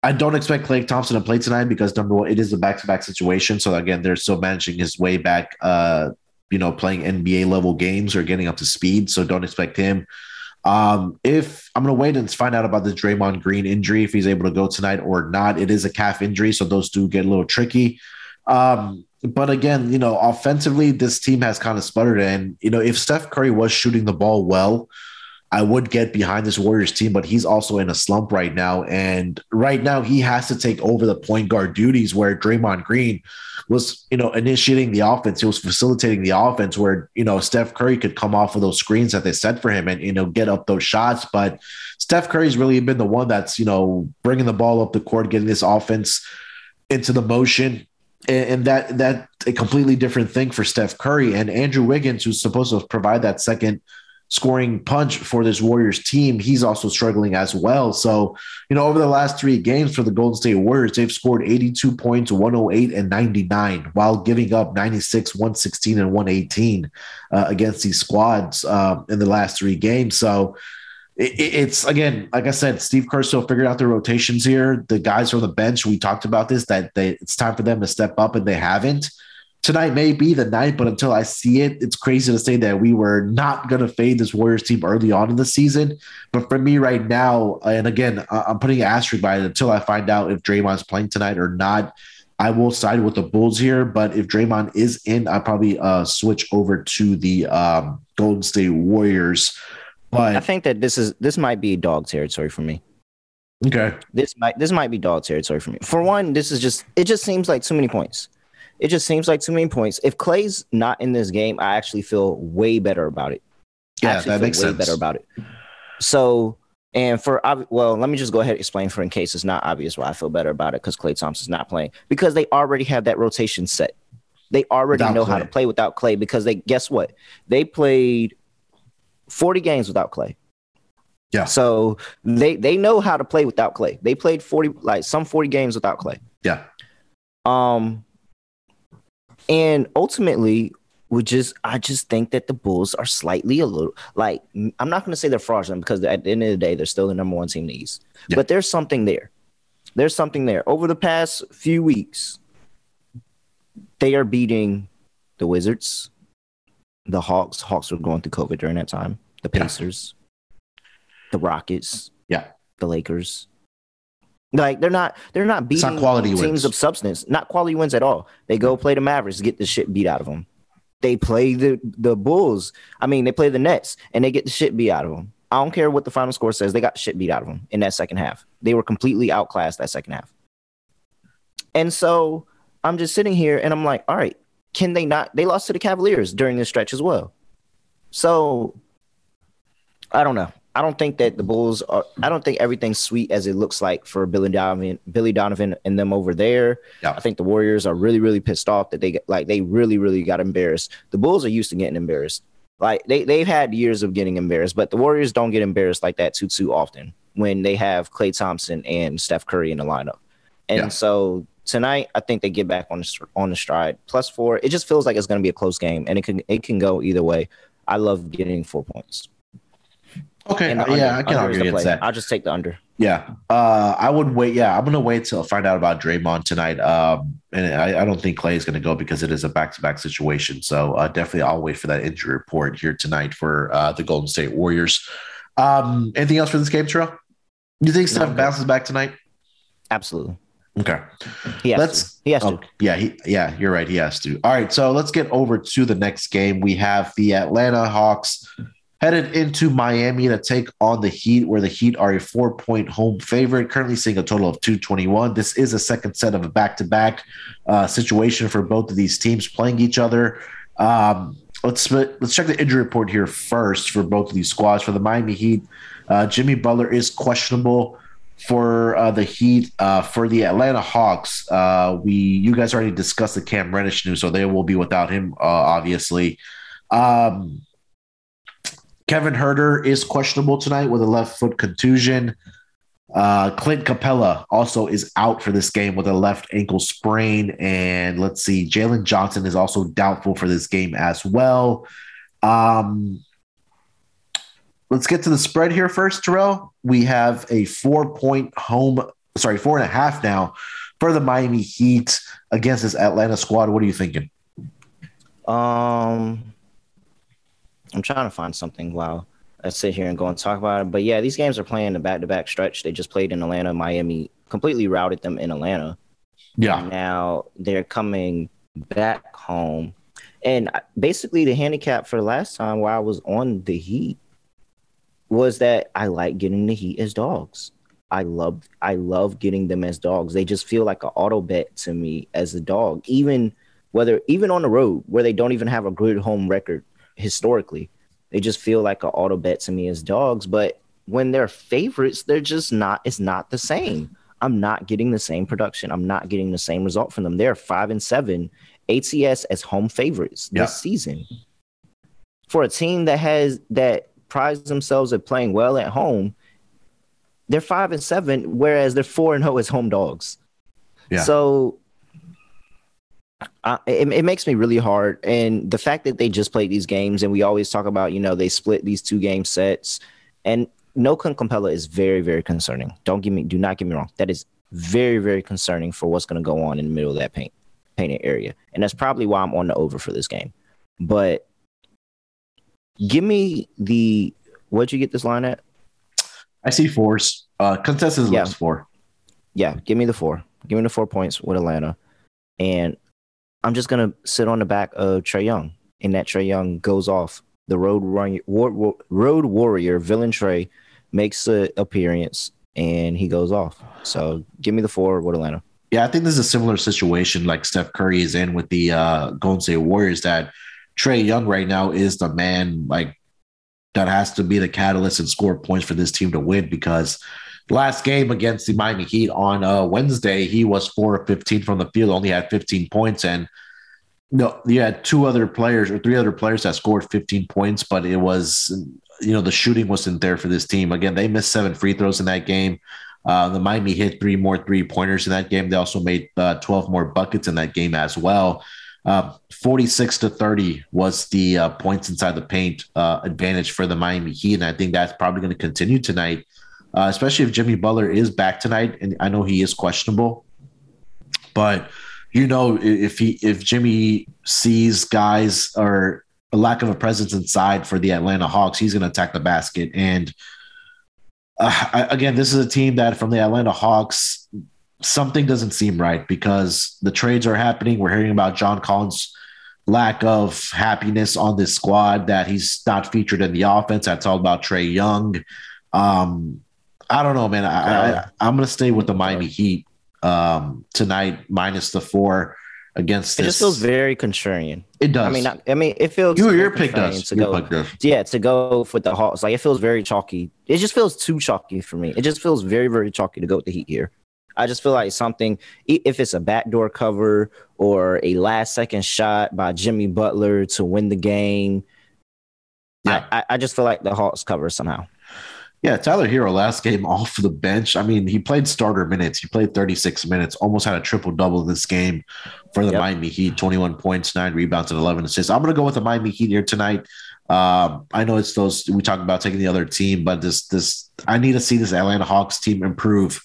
I don't expect Klay Thompson to play tonight because number one, it is a back-to-back situation. So again, they're still managing his way back. Uh, you know, playing NBA level games or getting up to speed. So don't expect him. Um, if I'm gonna wait and find out about the Draymond Green injury, if he's able to go tonight or not. It is a calf injury, so those do get a little tricky. Um, but again, you know, offensively, this team has kind of sputtered. And you know, if Steph Curry was shooting the ball well, I would get behind this Warriors team, but he's also in a slump right now. And right now, he has to take over the point guard duties where Draymond Green was, you know, initiating the offense. He was facilitating the offense where, you know, Steph Curry could come off of those screens that they set for him and, you know, get up those shots. But Steph Curry's really been the one that's, you know, bringing the ball up the court, getting this offense into the motion. And, that that a completely different thing for Steph Curry and Andrew Wiggins, who's supposed to provide that second – scoring punch for this Warriors team, he's also struggling as well. So, you know, over the last three games for the Golden State Warriors, they've scored 82 points, 108 and 99, while giving up 96, 116, and 118 uh, against these squads uh, in the last three games. So, it's again, like I said, Steve Kerr still figured out the rotations here. The guys from the bench, we talked about this, that they, it's time for them to step up, and they haven't tonight may be the night, but until I see it, it's crazy to say that we were not going to fade this Warriors team early on in the season. But for me right now, and again, I'm putting an asterisk by it until I find out if Draymond's playing tonight or not. I will side with the Bulls here, but if Draymond is in, I'll probably uh, switch over to the um, Golden State Warriors. I think that this is this might be dog territory for me. Okay, this might this might be dog territory for me. For one, this is just it just seems like too many points. It just seems like too many points. If Klay's not in this game, I actually feel way better about it. Yeah, that makes way sense. Better about it. So, and for well, let me just go ahead and explain for in case it's not obvious why I feel better about it because Klay Thompson's not playing because they already have that rotation set. They already without know Klay. how to play without Klay because they guess what? They played 40 games without Klay. Yeah. So they they know how to play without Klay. They played 40 like some 40 games without Klay. Yeah. Um and ultimately, we just I just think that the Bulls are slightly a little like I'm not going to say they're fraudulent because at the end of the day they're still the number one team in the East. Yeah. But there's something there. There's something there. Over the past few weeks, they are beating the Wizards, the Hawks. Hawks were going through COVID during that time. The Pacers, yeah. the Rockets, yeah, the Lakers. Like they're not they're not beating not quality teams wins. of substance, not quality wins at all. They go play the Mavericks, get the shit beat out of them. They play the the Bulls. I mean, they play the Nets and they get the shit beat out of them. I don't care what the final score says. They got shit beat out of them in that second half. They were completely outclassed that second half. And so I'm just sitting here and I'm like, all right, can they not? They lost to the Cavaliers during this stretch as well. So I don't know. I don't think that the Bulls are. I don't think everything's sweet as it looks like for Billy Donovan, Billy Donovan, and them over there. Yeah. I think the Warriors are really, really pissed off that they get like they really, really got embarrassed. The Bulls are used to getting embarrassed. Like they they've had years of getting embarrassed, but the Warriors don't get embarrassed like that too too often when they have Klay Thompson and Steph Curry in the lineup. And yeah. so tonight, I think they get back on the on the stride. Plus four, it just feels like it's going to be a close game, and it can it can go either way. I love getting four points. Okay, uh, yeah, I can argue against that. I'll just take the under. Yeah, uh, I would wait. Yeah, I'm gonna wait till find out about Draymond tonight. Um, and I, I don't think Klay is gonna go because it is a back-to-back situation. So uh, definitely, I'll wait for that injury report here tonight for uh, the Golden State Warriors. Um, anything else for this game, Terrell? You think Steph no, bounces back tonight? Absolutely. Okay. He let's. To. He has oh, to. Yeah. He, yeah. You're right. He has to. All right. So let's get over to the next game. We have the Atlanta Hawks headed into Miami to take on the Heat, where the Heat are a four point home favorite, currently seeing a total of 221. This is a second set of a back to back situation for both of these teams playing each other. Um, let's let's check the injury report here first for both of these squads. For the Miami Heat, uh, Jimmy Butler is questionable for uh, the Heat. Uh, for the Atlanta Hawks, uh, we you guys already discussed the Cam Reddish news, so they will be without him, uh, obviously. Um, Kevin Huerter is questionable tonight with a left foot contusion. Uh, Clint Capela also is out for this game with a left ankle sprain. And let's see, Jalen Johnson is also doubtful for this game as well. Um, let's get to the spread here first, Terrell. We have a four point home, sorry, four and a half now for the Miami Heat against this Atlanta squad. What are you thinking? Um, I'm trying to find something while I sit here and go and talk about it. But yeah, these games are playing the back to back stretch. They just played in Atlanta. Miami completely routed them in Atlanta. Yeah. And now they're coming back home. And basically, the handicap for the last time while I was on the Heat was that I like getting the Heat as dogs. I love I love getting them as dogs. They just feel like an auto bet to me as a dog, even whether even on the road where they don't even have a good home record historically. They just feel like an auto bet to me as dogs. But when they're favorites, they're just not, it's not the same. I'm not getting the same production. I'm not getting the same result from them. They're five and seven ATS as home favorites yeah. this season. For a team that has that prides themselves at playing well at home, they're five and seven, whereas they're four and zero oh as home dogs. Yeah. So uh, it, it makes me really hard. And the fact that they just played these games, and we always talk about, you know, they split these two game sets, and no Capela is very, very concerning. Don't give me, do not get me wrong. That is very, very concerning for what's going to go on in the middle of that paint painted area, and that's probably why I'm on the over for this game. But give me the what'd you get this line at? I see fours. Uh, consensus yeah. four. Yeah, give me the four. Give me the four points with Atlanta, and I'm just gonna sit on the back of Trae Young, and that Trae Young goes off. The road run, war, road warrior villain Trae makes an appearance and he goes off. So give me the four with Atlanta. Yeah, I think this is a similar situation like Steph Curry is in with the uh, Golden State Warriors. That Trae Young right now is the man like that has to be the catalyst and score points for this team to win because last game against the Miami Heat on uh, Wednesday, he was four of 15 from the field, only had 15 points. And no, you had two other players or three other players that scored 15 points, but it was, you know, the shooting wasn't there for this team. Again, they missed seven free throws in that game. Uh, the Miami hit three more three pointers in that game. They also made uh, 12 more buckets in that game as well. Uh, 46 to 30 was the uh, points inside the paint uh, advantage for the Miami Heat. And I think that's probably going to continue tonight uh, especially if Jimmy Butler is back tonight. And I know he is questionable, but you know if he if Jimmy sees guys or a lack of a presence inside for the Atlanta Hawks, he's going to attack the basket. And uh, I, again, this is a team that from the Atlanta Hawks, something doesn't seem right because the trades are happening. We're hearing about John Collins' lack of happiness on this squad that he's not featured in the offense. That's all about Trae Young. Um, I don't know, man. I, I am gonna stay with the Miami Heat um, tonight, minus the four against. This. It just feels very contrarian. It does. I mean, I, I mean, it feels. You, your pick does. To your go, pick does. Yeah, to go with the Hawks, like it feels very chalky. It just feels too chalky for me. It just feels very, very chalky to go with the Heat here. I just feel like something, if it's a backdoor cover or a last second shot by Jimmy Butler to win the game, yeah. I, I just feel like the Hawks cover somehow. Yeah, Tyler Herro last game off the bench. I mean, he played starter minutes. He played 36 minutes, almost had a triple double this game for the yep. Miami Heat 21 points, nine rebounds, and 11 assists. I'm going to go with the Miami Heat here tonight. Um, I know it's those we talk about taking the other team, but this, this, I need to see this Atlanta Hawks team improve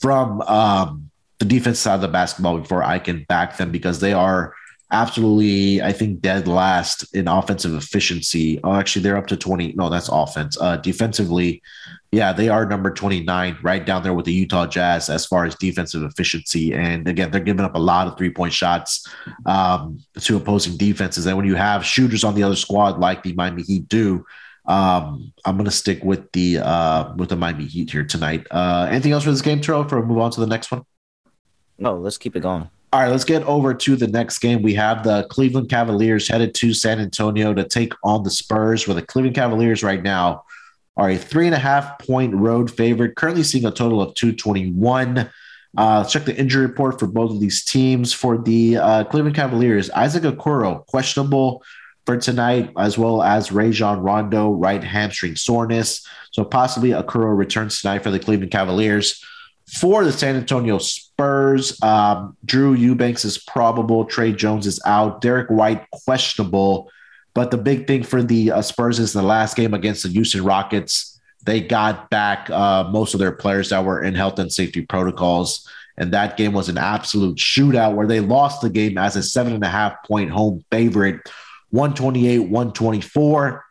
from um, the defense side of the basketball before I can back them because they are absolutely, I think, dead last in offensive efficiency. Oh, actually, they're up to 20. No, that's offense. Uh, defensively, yeah, they are number 29, right down there with the Utah Jazz as far as defensive efficiency. And again, they're giving up a lot of three point shots um, to opposing defenses. And when you have shooters on the other squad like the Miami Heat do, um, I'm gonna stick with the uh, with the Miami Heat here tonight. Uh, anything else for this game, Terrell? For move on to the next one. No, let's keep it going. All right, let's get over to the next game. We have the Cleveland Cavaliers headed to San Antonio to take on the Spurs, where the Cleveland Cavaliers right now are a three and a half point road favorite, currently seeing a total of 221. Uh, check the injury report for both of these teams. For the uh, Cleveland Cavaliers, Isaac Okoro, questionable for tonight, as well as Rajon Rondo, right hamstring soreness. So possibly Okoro returns tonight for the Cleveland Cavaliers. For the San Antonio Spurs, um, Drew Eubanks is probable. Tre Jones is out. Derrick White, questionable. But the big thing for the uh, Spurs is the last game against the Houston Rockets. They got back uh, most of their players that were in health and safety protocols. And that game was an absolute shootout where they lost the game as a seven and a half point home favorite, 128, 124.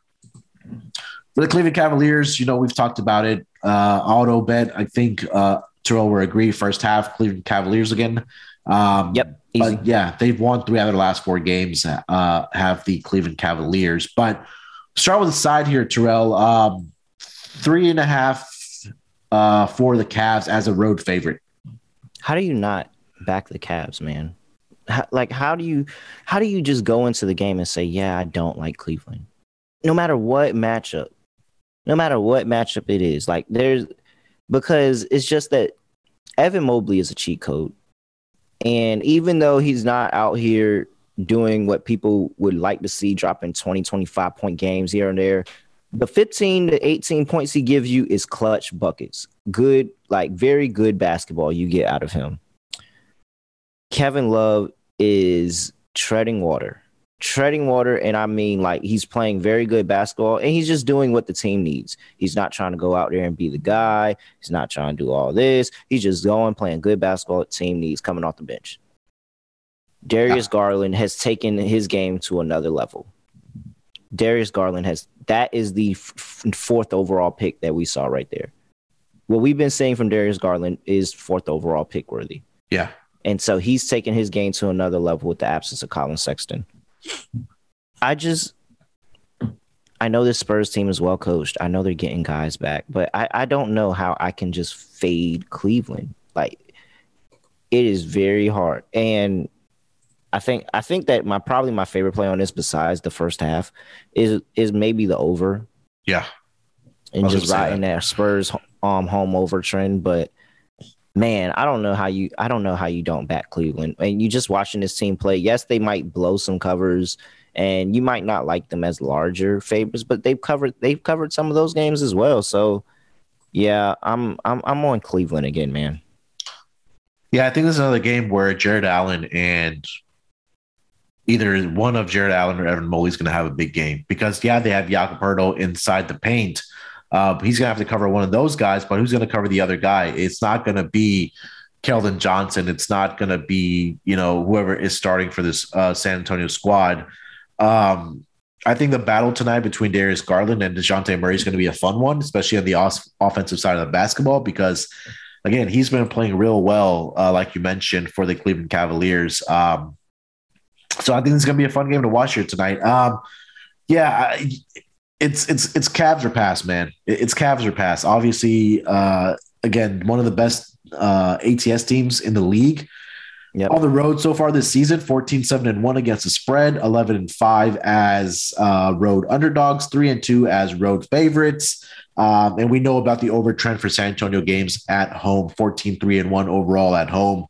For the Cleveland Cavaliers, you know, we've talked about it. Uh, auto bet, I think uh, Terrell will agree. First half, Cleveland Cavaliers again. Um, yep. Easy. But yeah, they've won three out of the last four games, uh, have the Cleveland Cavaliers. But start with the side here, Terrell. Um, three and a half uh, for the Cavs as a road favorite. How do you not back the Cavs, man? Like, how do you how do you just go into the game and say, "Yeah, I don't like Cleveland," no matter what matchup, no matter what matchup it is. Like, there's because it's just that Evan Mobley is a cheat code, and even though he's not out here doing what people would like to see, dropping 20, 25 point games here and there, the 15 to 18 points he gives you is clutch buckets. Good, like very good basketball you get out of him. Kevin Love is treading water. Treading water, and I mean like he's playing very good basketball and he's just doing what the team needs. He's not trying to go out there and be the guy. He's not trying to do all this. He's just going, playing good basketball the team needs coming off the bench. Darius ah. Garland has taken his game to another level. Darius Garland has that is the f- fourth overall pick that we saw right there. What we've been saying from Darius Garland is fourth overall pick worthy. Yeah. And so he's taken his game to another level with the absence of Collin Sexton. I just I know this Spurs team is well coached. I know they're getting guys back, but I, I don't know how I can just fade Cleveland. Like it is very hard. And I think I think that my probably my favorite play on this besides the first half is is maybe the over. Yeah. And just riding that. that Spurs um home over trend, but man, I don't know how you I don't know how you don't back Cleveland. And you just watching this team play. Yes, they might blow some covers and you might not like them as larger favorites, but they've covered they've covered some of those games as well. So yeah, I'm I'm I'm on Cleveland again, man. Yeah, I think this is another game where Jarrett Allen and either one of Jarrett Allen or Evan Mobley is going to have a big game because yeah, they have Jakob Poeltl inside the paint. Uh, he's going to have to cover one of those guys, but who's going to cover the other guy? It's not going to be Keldon Johnson. It's not going to be you know whoever is starting for this uh, San Antonio squad. Um, I think the battle tonight between Darius Garland and Dejounte Murray is going to be a fun one, especially on the off- offensive side of the basketball because again, he's been playing real well, uh, like you mentioned, for the Cleveland Cavaliers. Um, so I think it's going to be a fun game to watch here tonight. Um, yeah, it's it's it's Cavs or pass, man. It's Cavs or pass. Obviously, uh, again, one of the best uh, ATS teams in the league. Yep. On the road so far this season, 14 7 and 1 against the spread, 11 and 5 as uh, road underdogs, 3 and 2 as road favorites. Um, and we know about the over trend for San Antonio games at home, 14 3 and 1 overall at home.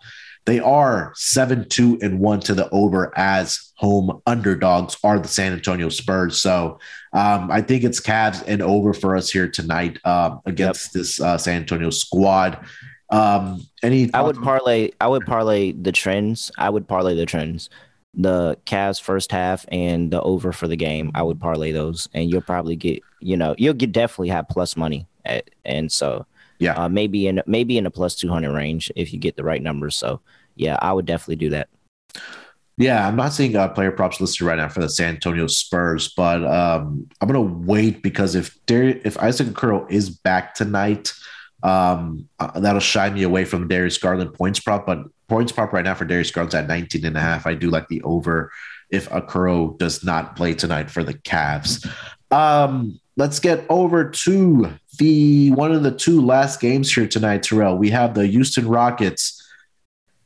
They are 7 2 and 1 to the over as home underdogs are the San Antonio Spurs. So um, I think it's Cavs and over for us here tonight um, against yep. this uh, San Antonio squad. Um, any I would parlay I would parlay the trends. I would parlay the trends. The Cavs first half and the over for the game. I would parlay those and you'll probably get, you know, you'll get definitely have plus money at, and so yeah, uh, maybe in maybe in a plus two hundred range if you get the right numbers. So yeah, I would definitely do that. Yeah, I'm not seeing uh, player props listed right now for the San Antonio Spurs, but um, I'm gonna wait because if Dar- if Isaac Okoro is back tonight, um, uh, that'll shy me away from Darius Garland points prop. But points prop right now for Darius Garland's at 19 and a half. I do like the over if Okoro does not play tonight for the Cavs. Um, let's get over to the one of the two last games here tonight, Terrell. We have the Houston Rockets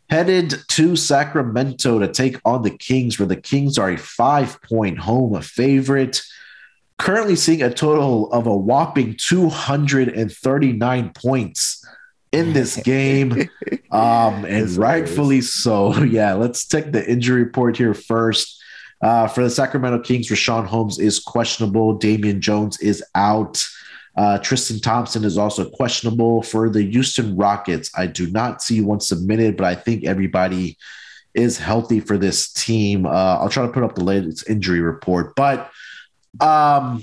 headed to Sacramento to take on the Kings, where the Kings are a five point home favorite. Currently seeing a total of a whopping 239 points in this game. Um, and rightfully so. Yeah, let's take the injury report here first. Uh, for the Sacramento Kings, Richaun Holmes is questionable. Damian Jones is out. Uh, Tristan Thompson is also questionable for the Houston Rockets. I do not see one submitted, but I think everybody is healthy for this team. Uh, I'll try to put up the latest injury report, but um,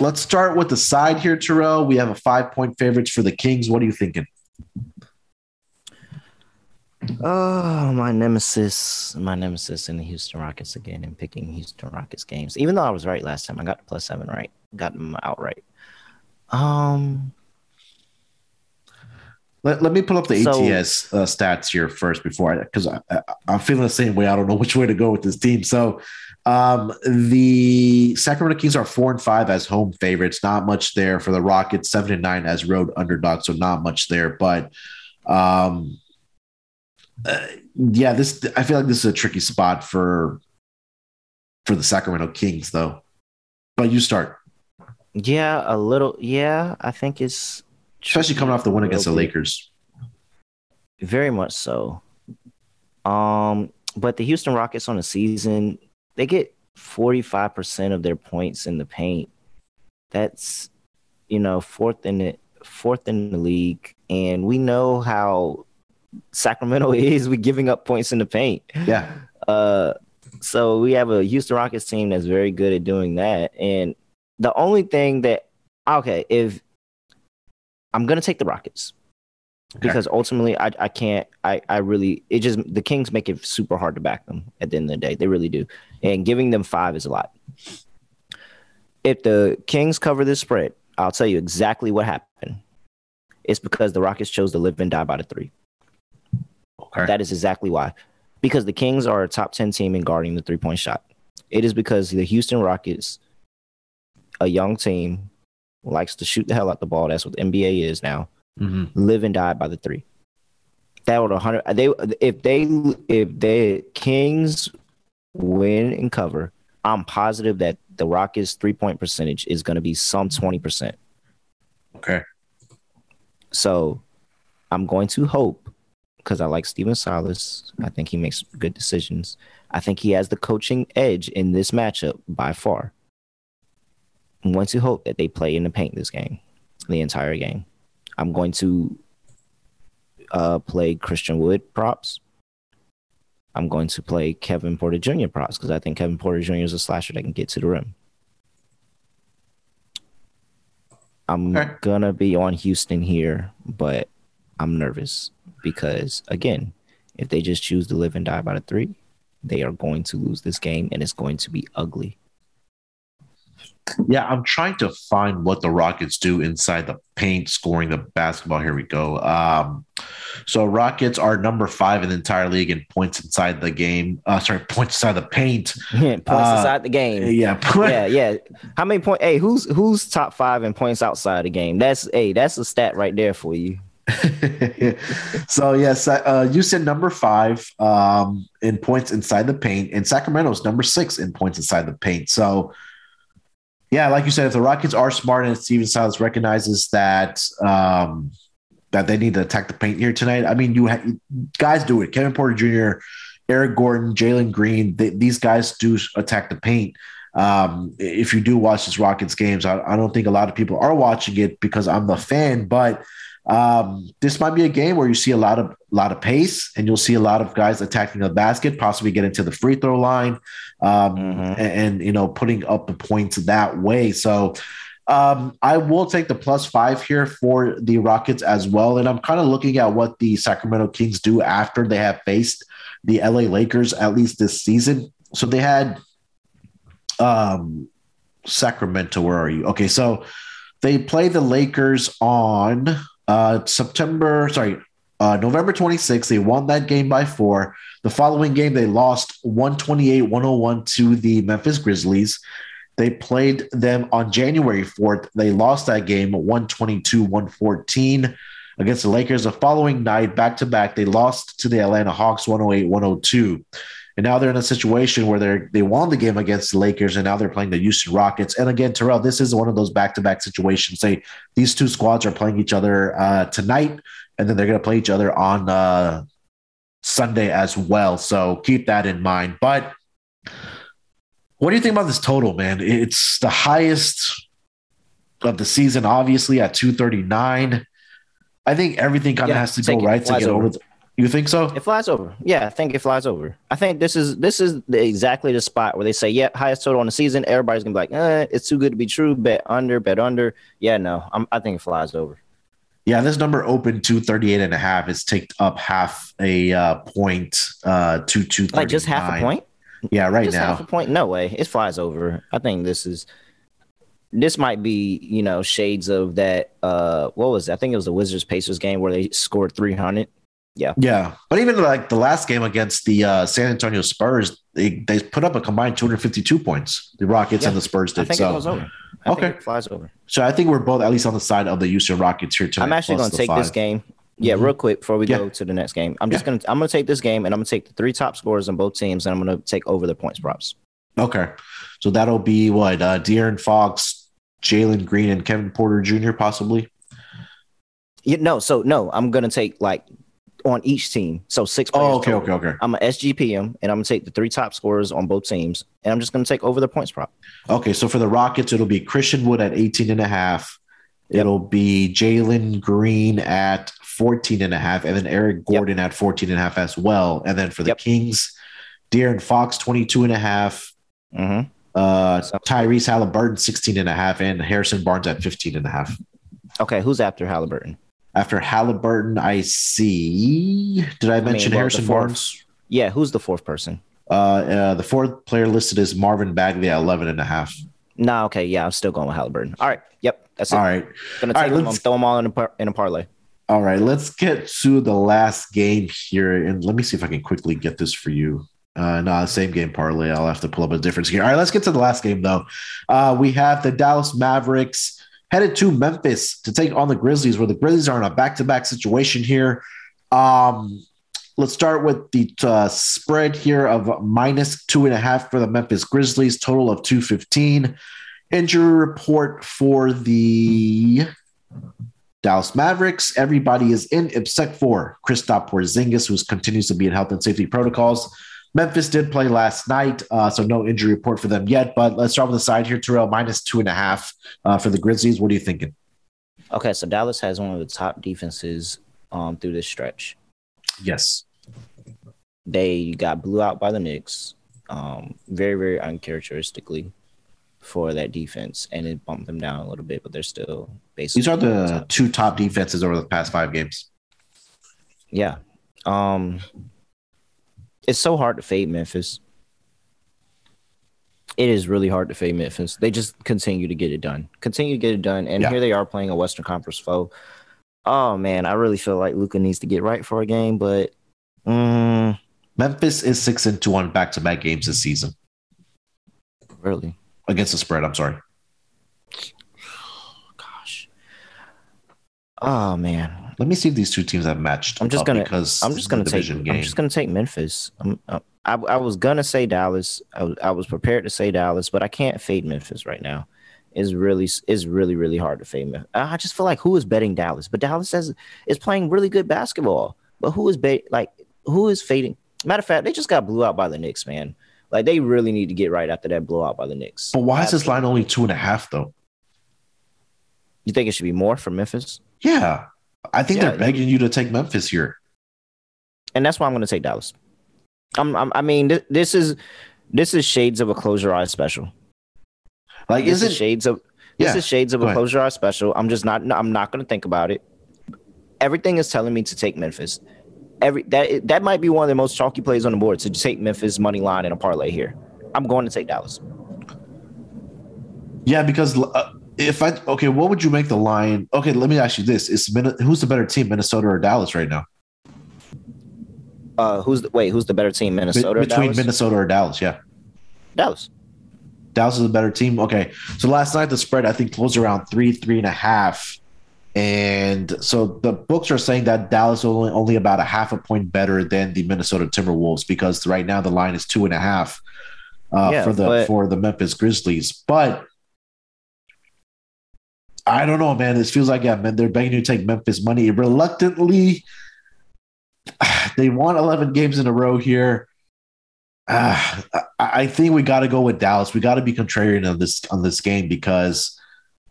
let's start with the side here, Terrell. We have a five point favorites for the Kings. What are you thinking? Oh, my nemesis, my nemesis in the Houston Rockets again, and picking Houston Rockets games. Even though I was right last time, I got the plus seven right, got them outright. Um, let, let me pull up the so, ATS uh, stats here first before I, because I, I'm feeling the same way. I don't know which way to go with this team. So, um, the Sacramento Kings are four and five as home favorites. Not much there for the Rockets. Seven and nine as road underdogs. So not much there. But um, uh, yeah, this I feel like this is a tricky spot for for the Sacramento Kings, though. But you start. Yeah, a little. Yeah, I think it's especially coming off the win against the Lakers. Very much so. Um, but the Houston Rockets on the season, they get 45% of their points in the paint. That's you know, fourth in the fourth in the league. And we know how Sacramento is with giving up points in the paint. Yeah. Uh so we have a Houston Rockets team that's very good at doing that. And the only thing that okay, if I'm gonna take the Rockets okay. because ultimately I, I can't I, I really it just the Kings make it super hard to back them at the end of the day. They really do. And giving them five is a lot. If the Kings cover this spread, I'll tell you exactly what happened. It's because the Rockets chose to live and die by the three. Okay. That is exactly why. Because the Kings are a top 10 team in guarding the three point shot. It is because the Houston Rockets a young team likes to shoot the hell out the ball. That's what the NBA is now. Mm-hmm. Live and die by the three. That would a hundred. They if they if the Kings win and cover, I'm positive that the Rockets three point percentage is going to be some twenty percent. Okay. So, I'm going to hope because I like Stephen Silas. I think he makes good decisions. I think he has the coaching edge in this matchup by far. I'm going to hope that they play in the paint this game, the entire game. I'm going to uh, play Christian Wood props. I'm going to play Kevin Porter Jr. props because I think Kevin Porter Jr. is a slasher that can get to the rim. I'm okay. gonna be on Houston here, but I'm nervous because again, if they just choose to live and die by the three, they are going to lose this game and it's going to be ugly. Yeah, I'm trying to find what the Rockets do inside the paint, scoring the basketball. Here we go. Um, so Rockets are number five in the entire league in points inside the game. Uh, sorry, points inside the paint. Yeah, points uh, inside the game. Yeah, yeah, yeah. How many points? Hey, who's who's top five in points outside the game? That's hey, that's a stat right there for you. so yes, uh, you said number five um, in points inside the paint, and Sacramento's number six in points inside the paint. So yeah, like you said, if the Rockets are smart and Stephen Silas recognizes that um, that they need to attack the paint here tonight, I mean, you ha- guys do it. Kevin Porter Jr., Eric Gordon, Jalen Green, they, these guys do attack the paint. Um, if you do watch this Rockets games, I, I, don't think a lot of people are watching it because I'm the fan, but um, this might be a game where you see a lot of lot of pace, and you'll see a lot of guys attacking the basket, possibly get into the free throw line, um, mm-hmm. and, and, you know putting up the points that way. So. Um, I will take the plus five here for the Rockets as well. And I'm kind of looking at what the Sacramento Kings do after they have faced the LA Lakers, at least this season. So they had um, Sacramento. Where are you? Okay, so they play the Lakers on uh, September, sorry, uh, November 26th. They won that game by four. The following game, they lost 128 101 to the Memphis Grizzlies. They played them on January 4th. They lost that game 122 114. against the Lakers. The following night, back to back, they lost to the Atlanta Hawks 108 102. And now they're in a situation where they're they won the game against the Lakers, and now they're playing the Houston Rockets. And again, Terrell, this is one of those back to back situations. Say these two squads are playing each other uh, tonight, and then they're going to play each other on uh, Sunday as well. So keep that in mind. But what do you think about this total, man? It's the highest of the season, obviously at 239. I think everything kind of Yeah, has to go right to get over. over. The, you think so? It flies over. Yeah, I think it flies over. I think this is this is the, exactly the spot where they say, "Yep, highest total on the season." Everybody's gonna be like, eh, "It's too good to be true." Bet under, bet under. Yeah, no, I'm, I think it flies over. Yeah, this number opened 238 and a half. It's ticked up half a uh, point uh, to 239. Like just half a point. Yeah, right just half a point. No way. It flies over. I think this is. This might be, you know, shades of that. Uh, what was it? I think it was the Wizards Pacers game where they scored 300. Yeah, Yeah. but even like the last game against the uh, San Antonio Spurs, they, they put up a combined 252 points. The Rockets Yeah, and the Spurs I did. think So, it goes over. I Okay. think it flies over. so I think we're both at least on the side of the Houston Rockets here tonight. I'm actually going to take this game. Yeah, Mhm. real quick before we Yeah. go to the next game. I'm just gonna I'm gonna take this game and I'm gonna take the three top scorers on both teams and I'm gonna take over the points props. Okay, so that'll be what uh, De'Aaron Fox, Jalen Green, and Kevin Porter Jr. possibly. You, no, so no, I'm gonna take like on each team. So six players. Oh, okay, total. okay, okay, I'm a SGPM and I'm gonna take the three top scorers on both teams and I'm just gonna take over the points prop. okay. So for the Rockets, it'll be Christian Wood at 18 and a half. It'll be Jalen Green at 14 and a half, and then Eric Gordon at 14 and a half as well. And then for the Yep. Kings, De'Aaron Fox 22 and a half, Mm-hmm. uh, Tyrese Halliburton 16 and a half, and Harrison Barnes at 15 and a half. Okay, who's after Halliburton? After Halliburton, I see. Did I mention well, the Harrison fourth. Barnes? Yeah, who's the fourth person? Uh, uh, the fourth player listed is Marvin Bagley at 11 and a half. Nah, okay, yeah, I'm still going with Halliburton. All right, yep, that's it. All right. Gonna take right, them, let's- throw them all in a par- in a parlay. All right. Let's get to the last game here. And let me see if I can quickly get this for you. Uh, no, same game parlay. I'll have to pull up a difference here. All right. Let's get to the last game, though. Uh, we have the Dallas Mavericks headed to Memphis to take on the Grizzlies, where the Grizzlies are in a back to back situation here. Um, let's start with the uh, spread here of minus two and a half for the Memphis Grizzlies, total of 215. Injury report for the Dallas Mavericks. Everybody is in except for Kristaps Porzingis, who continues to be in health and safety protocols. Memphis did play last night, uh, so no injury report for them yet. But let's start with the side here, Terrell, minus two and a half uh, for the Grizzlies. What are you thinking? Okay, so Dallas has one of the top defenses um through this stretch. Yes. They got blew out by the Knicks, um, very very uncharacteristically for that defense, and it bumped them down a little bit, but they're still basically These are the top. two top defenses over the past five games. yeah. Um, it's so hard to fade Memphis. It is really hard to fade Memphis. They just continue to get it done. Continue to get it done, and Yeah. here they are playing a Western Conference foe. Oh man, I really feel like Luka needs to get right for a game, but mm, Memphis is six and two on back to back games this season really, against the spread. I'm sorry. gosh. Oh man, Let me see if these two teams have matched. I'm just gonna- because I'm just gonna take. division I'm just gonna take Memphis. I'm, I I was gonna say Dallas. I was, I was prepared to say Dallas, but I can't fade Memphis right now. It's really it's really really hard to fade Memphis. I just feel like who is betting Dallas? But Dallas is playing really good basketball. But who is bet like who is fading? Matter of fact, they just got blew out by the Knicks, man. Like they really need to get right after that blowout by the Knicks. But why is this line only two and a half though? You think it should be more for Memphis? Yeah, I think Yeah, they're begging you to take Memphis here. and that's why I'm going to take Dallas. I'm, I'm, I mean, th- this is this is shades of a close your eyes special. Like, This is shades of this Yeah, is shades of a close your eyes special. I'm just not. I'm not going to think about it. Everything is telling me to take Memphis. Every that that might be one of the most chalky plays on the board to take Memphis money line in a parlay here. I'm going to take Dallas. Yeah, because uh, if I okay, what would you make the line? Okay, let me ask you this: Is who's the better team, Minnesota or Dallas right now? Uh, who's the wait? Who's the better team, Minnesota or between? Minnesota or Dallas? Yeah, Dallas. Dallas is a better team. Okay, so last night the spread I think closed around three, three and a half, And so the books are saying that Dallas is only, only about a half a point better than the Minnesota Timberwolves because right now the line is two and a half uh, yeah, for the but- for the Memphis Grizzlies. But I don't know, man. This feels like yeah, man, they're begging you to take Memphis money reluctantly. They won 11 games in a row here. Uh, I think we got to go with Dallas. We got to be contrarian on this on this game because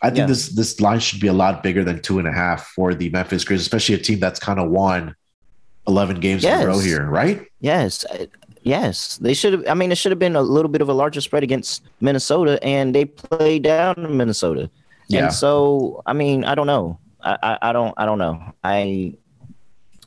I think yeah. this this line should be a lot bigger than two and a half for the Memphis Grizzlies, especially a team that's kind of won 11 games yes. in a row here, right? Yes. Yes, they should have. I mean, it should have been a little bit of a larger spread against Minnesota, and they played down Minnesota. Yeah. And so, I mean, I don't know. I, I, I don't. I don't know. I.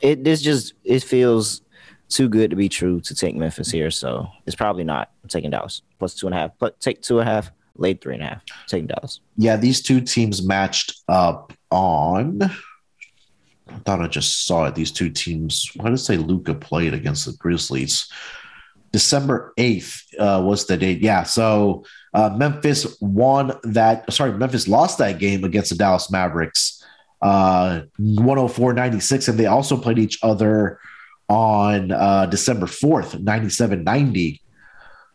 It this just it feels too good to be true to take Memphis here. So it's probably not. I'm taking Dallas plus two and a half. But take two and a half. Late three and a half. Taking Dallas. Yeah, these two teams matched up on. I thought I just saw it. These two teams. Why did it say Luka played against the Grizzlies? December 8th uh, was the date. Yeah. So uh, Memphis won that. Sorry, Memphis lost that game against the Dallas Mavericks, uh, 104 96. And they also played each other on uh, December 4th, 97 90.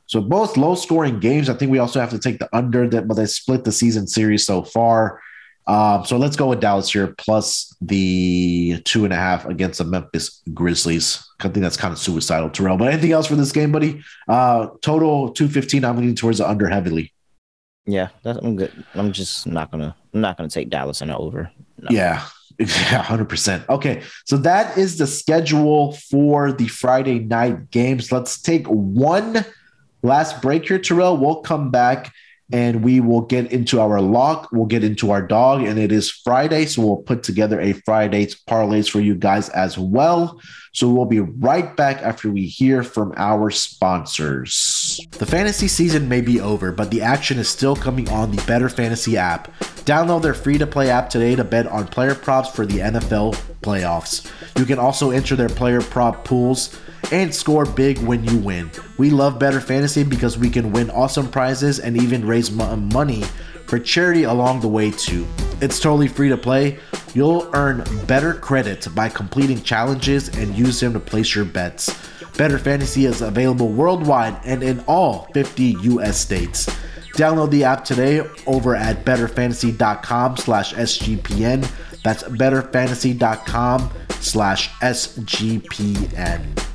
So both low scoring games. I think we also have to take the under that, but they split the season series so far. Um, so let's go with Dallas here, plus the two and a half against the Memphis Grizzlies. I think that's kind of suicidal, Terrell. But anything else for this game, buddy? Uh, total two fifteen. I'm leaning towards the under heavily. Yeah, that's, I'm good. I'm just not gonna. I'm not gonna take Dallas and over. No. Yeah, yeah, hundred percent. Okay, so that is the schedule for the Friday night games. Let's take one last break here, Terrell. We'll come back and we will get into our lock. We'll get into our dog, and it is Friday, so we'll put together a Friday's parlays for you guys as well. So we'll be right back after we hear from our sponsors. The fantasy season may be over, but the action is still coming on the BettorFantasy app. Download their free to play app today to bet on player props for the NFL playoffs. You can also enter their player prop pools and score big when you win. We love BettorFantasy because we can win awesome prizes and even raise money for charity along the way too. It's totally free to play. You'll earn better credit by completing challenges and use them to place your bets. BettorFantasy is available worldwide and in all 50 US states. Download the app today over at bettorfantasy.com slash SGPN. That's bettorfantasy.com slash SGPN.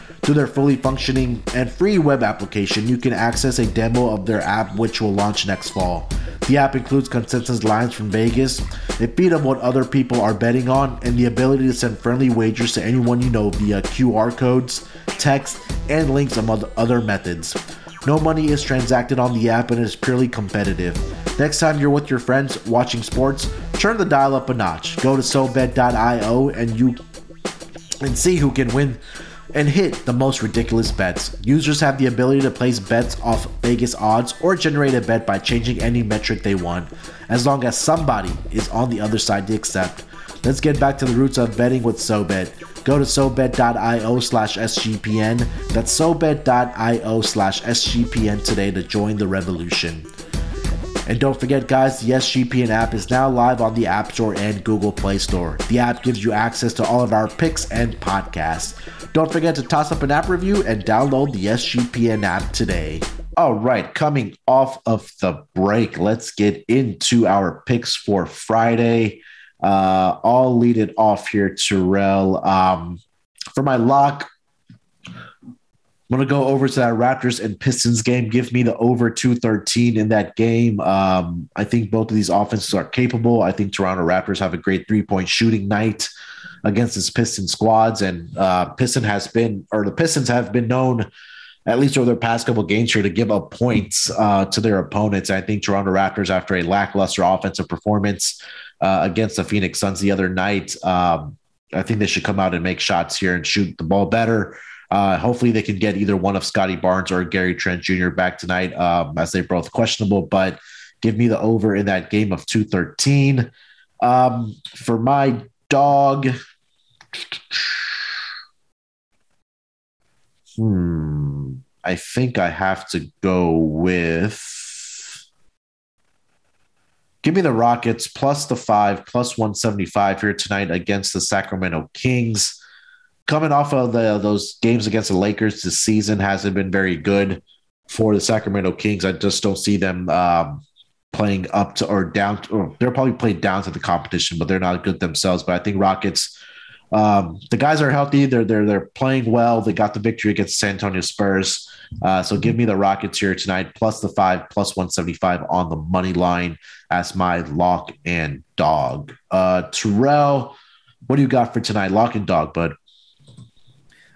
Through their fully functioning and free web application, you can access a demo of their app, which will launch next fall. The app includes consensus lines from Vegas, a feed of what other people are betting on, and the ability to send friendly wagers to anyone you know via QR codes, text, and links among other methods. No money is transacted on the app and it is purely competitive. Next time you're with your friends watching sports, turn the dial up a notch. Go to SoBet.io and you and see who can win and hit the most ridiculous bets. Users have the ability to place bets off Vegas odds or generate a bet by changing any metric they want, as long as somebody is on the other side to accept. Let's get back to the roots of betting with SoBet. Go to SoBet.io slash SGPN. That's SoBet.io slash SGPN today to join the revolution. And don't forget, guys, the SGPN app is now live on the App Store and Google Play Store. The app gives you access to all of our picks and podcasts. Don't forget to toss up an app review and download the SGPN app today. All right, coming off of the break, let's get into our picks for Friday. Uh, I'll lead it off here, Terrell. Um, for my lock, going to go over to that Raptors and Pistons game. Give me the over 213 in that game. Um, I think both of these offenses are capable. I think Toronto Raptors have a great three point shooting night against this Piston squads. And uh, Piston has been, or the Pistons have been known, at least over their past couple games here, to give up points uh, to their opponents. I think Toronto Raptors, after a lackluster offensive performance uh, against the Phoenix Suns the other night, um, I think they should come out and make shots here and shoot the ball better. Uh, hopefully, they can get either one of Scottie Barnes or Gary Trent Jr. back tonight, um, as they're both questionable. But give me the over in that game of 213. Um, for my dog, hmm, I think I have to go with. Give me the Rockets plus the five, plus 175 here tonight against the Sacramento Kings. Coming off of the, those games against the Lakers this season hasn't been very good for the Sacramento Kings. I just don't see them um, playing up to or down. To, or they're probably playing down to the competition, but they're not good themselves. But I think Rockets, um, the guys are healthy. They're they're they're playing well. They got the victory against San Antonio Spurs. Uh, so give me the Rockets here tonight, plus the five, plus one seventy five on the money line as my lock and dog. Uh, Terrell, what do you got for tonight? Lock and dog, bud.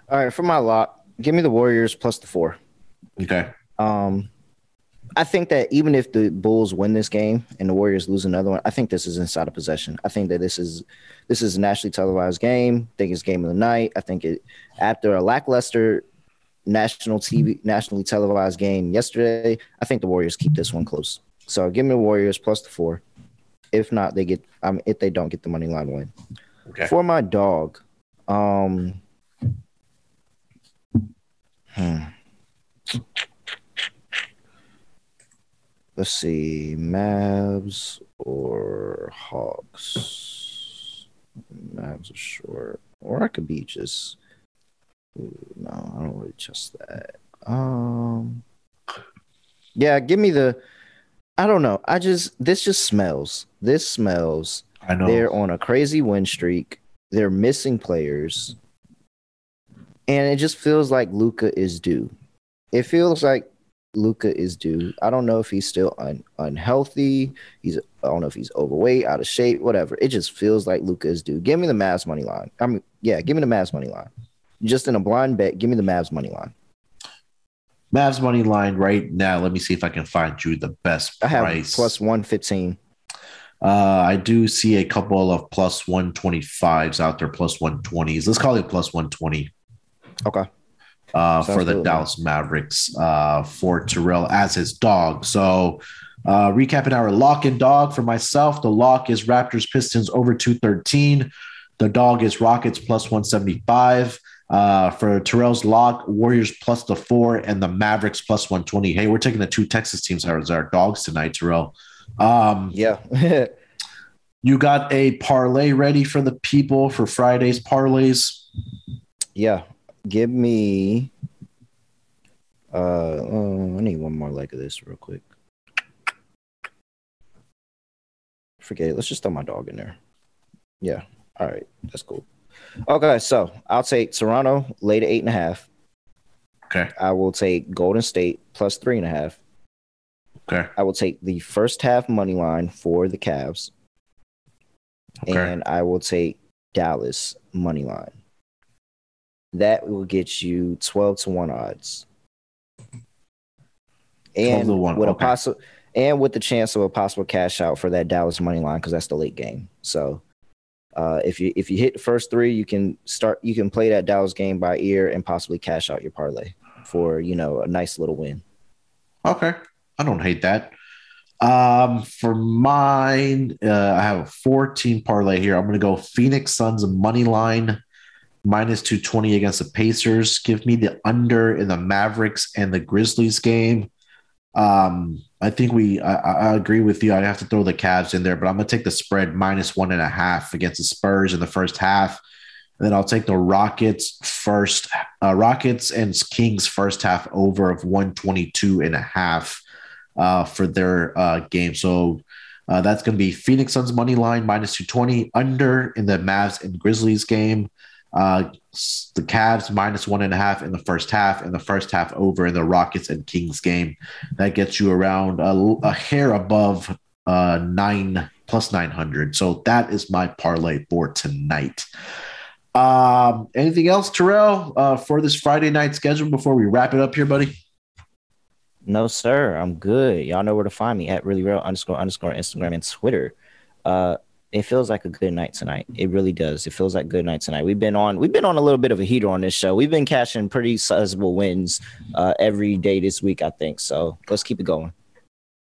All right, for my lock, give me the Warriors plus the four. Okay. Um, I think that even if the Bulls win this game and the Warriors lose another one, I think this is inside of possession. I think that this is this is a nationally televised game. I think it's game of the night. I think it after a lackluster national TV nationally televised game yesterday, I think the Warriors keep this one close. So give me the Warriors plus the four. If not, they get um if they don't get the money line win. Okay. For my dog, um hmm. Let's see, Mavs or Hawks. Mavs are short, or I could be just. Ooh, no, I don't really trust that. Um, yeah, give me the. I don't know. I just this just smells. This smells. I know. They're on a crazy win streak. They're missing players, and it just feels like Luka is due. It feels like Luka is due. I don't know if he's still un- unhealthy. He's I don't know if he's overweight, out of shape, whatever. It just feels like Luka is due. Give me the Mavs money line. I mean, yeah, give me the Mavs money line. Just in a blind bet, give me the Mavs money line. Mavs money line right now. Let me see if I can find you the best I have price. plus one fifteen. Uh, I do see a couple of plus 125s out there, plus 120s. Let's call it plus 120 Okay. uh, for the. Dallas Mavericks uh, for Terrell as his dog. So, uh, recapping our lock and dog for myself, the lock is Raptors Pistons over 213. The dog is Rockets plus 175. Uh, for Terrell's lock, Warriors plus the four and the Mavericks plus 120. Hey, we're taking the two Texas teams as our dogs tonight, Terrell. Um, Yeah. you got a parlay ready for the people for Friday's parlays. yeah. Give me uh oh, I need one more leg of this real quick. Forget it. Let's just throw my dog in there. Yeah. All right. That's cool. Okay, so I'll take Toronto late at eight and a half. Okay. I will take Golden State plus three and a half. Okay. I will take the first half money line for the Cavs. Okay. And I will take Dallas money line. That will get you 12 to 1 odds. 12 And 1, with a okay. possible and with the chance of a possible cash out for that Dallas money line because that's the late game. So uh, if you if you hit the first three, you can start you can play that Dallas game by ear and possibly cash out your parlay for you know a nice little win. Okay. I don't hate that. Um, for mine, uh, I have a 14 parlay here. I'm going to go Phoenix Suns money line minus 220 against the Pacers. Give me the under in the Mavericks and the Grizzlies game. Um, I think we, I, I agree with you. I have to throw the Cavs in there, but I'm going to take the spread minus one and a half against the Spurs in the first half. And then I'll take the Rockets first, uh, Rockets and Kings first half over of 122 and a half uh, for their uh, game. So uh, that's going to be Phoenix Suns money line minus 220 under in the Mavs and Grizzlies game. Uh, the Cavs minus one and a half in the first half, and the first half over in the Rockets and Kings game. That gets you around a, a hair above uh, nine plus 900. So that is my parlay for tonight. Um, anything else, Terrell, uh, for this Friday night schedule before we wrap it up here, buddy? No, sir. I'm good. Y'all know where to find me at really real underscore underscore Instagram and Twitter. Uh, it feels like a good night tonight. It really does. It feels like good night tonight. We've been on we've been on a little bit of a heater on this show. We've been cashing pretty sizable wins uh, every day this week, I think. So let's keep it going.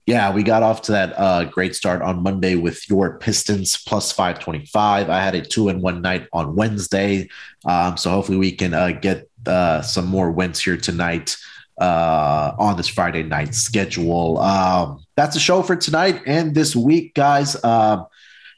Yeah, we got off to that uh, great start on Monday with your Pistons plus 525. I had a two and one night on Wednesday. Um, so hopefully we can uh, get uh, some more wins here tonight uh, on this Friday night schedule. Um, that's the show for tonight and this week, guys. Um,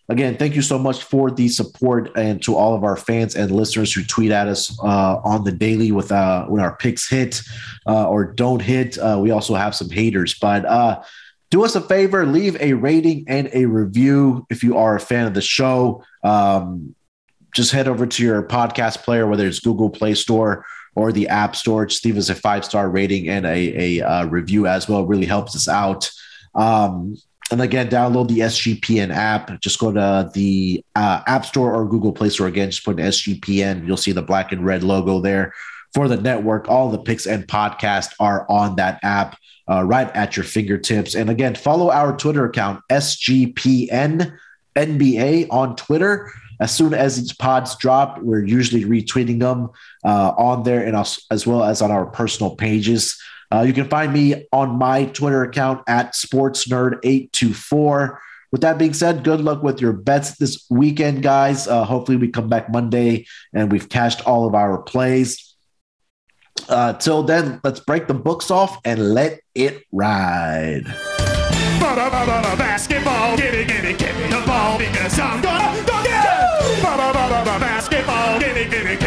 again, thank you so much for the support and to all of our fans and listeners who tweet at us uh, on the daily with uh, when our picks hit uh, or don't hit. Uh, we also have some haters, but uh, do us a favor, leave a rating and a review if you are a fan of the show. Um, just head over to your podcast player, whether it's Google Play Store or the App Store. Just leave us a five star rating and a, a uh, review as well. It really helps us out. Um, and again, download the SGPN app. Just go to the uh, App Store or Google Play Store. Again, just put in SGPN. You'll see the black and red logo there for the network. All the picks and podcast are on that app uh, right at your fingertips. And again, follow our Twitter account, SGPN NBA on Twitter. As soon as these pods drop, we're usually retweeting them uh, on there and as well as on our personal pages. Uh, you can find me on my Twitter account at SportsNerd824. With that being said, good luck with your bets this weekend, guys. Uh, hopefully, we come back Monday and we've cashed all of our plays. Uh, till then, let's break the books off and let it ride. Basketball, give me, give me, give me the ball because I'm gonna dunk it. Basketball, give me, give me, give me.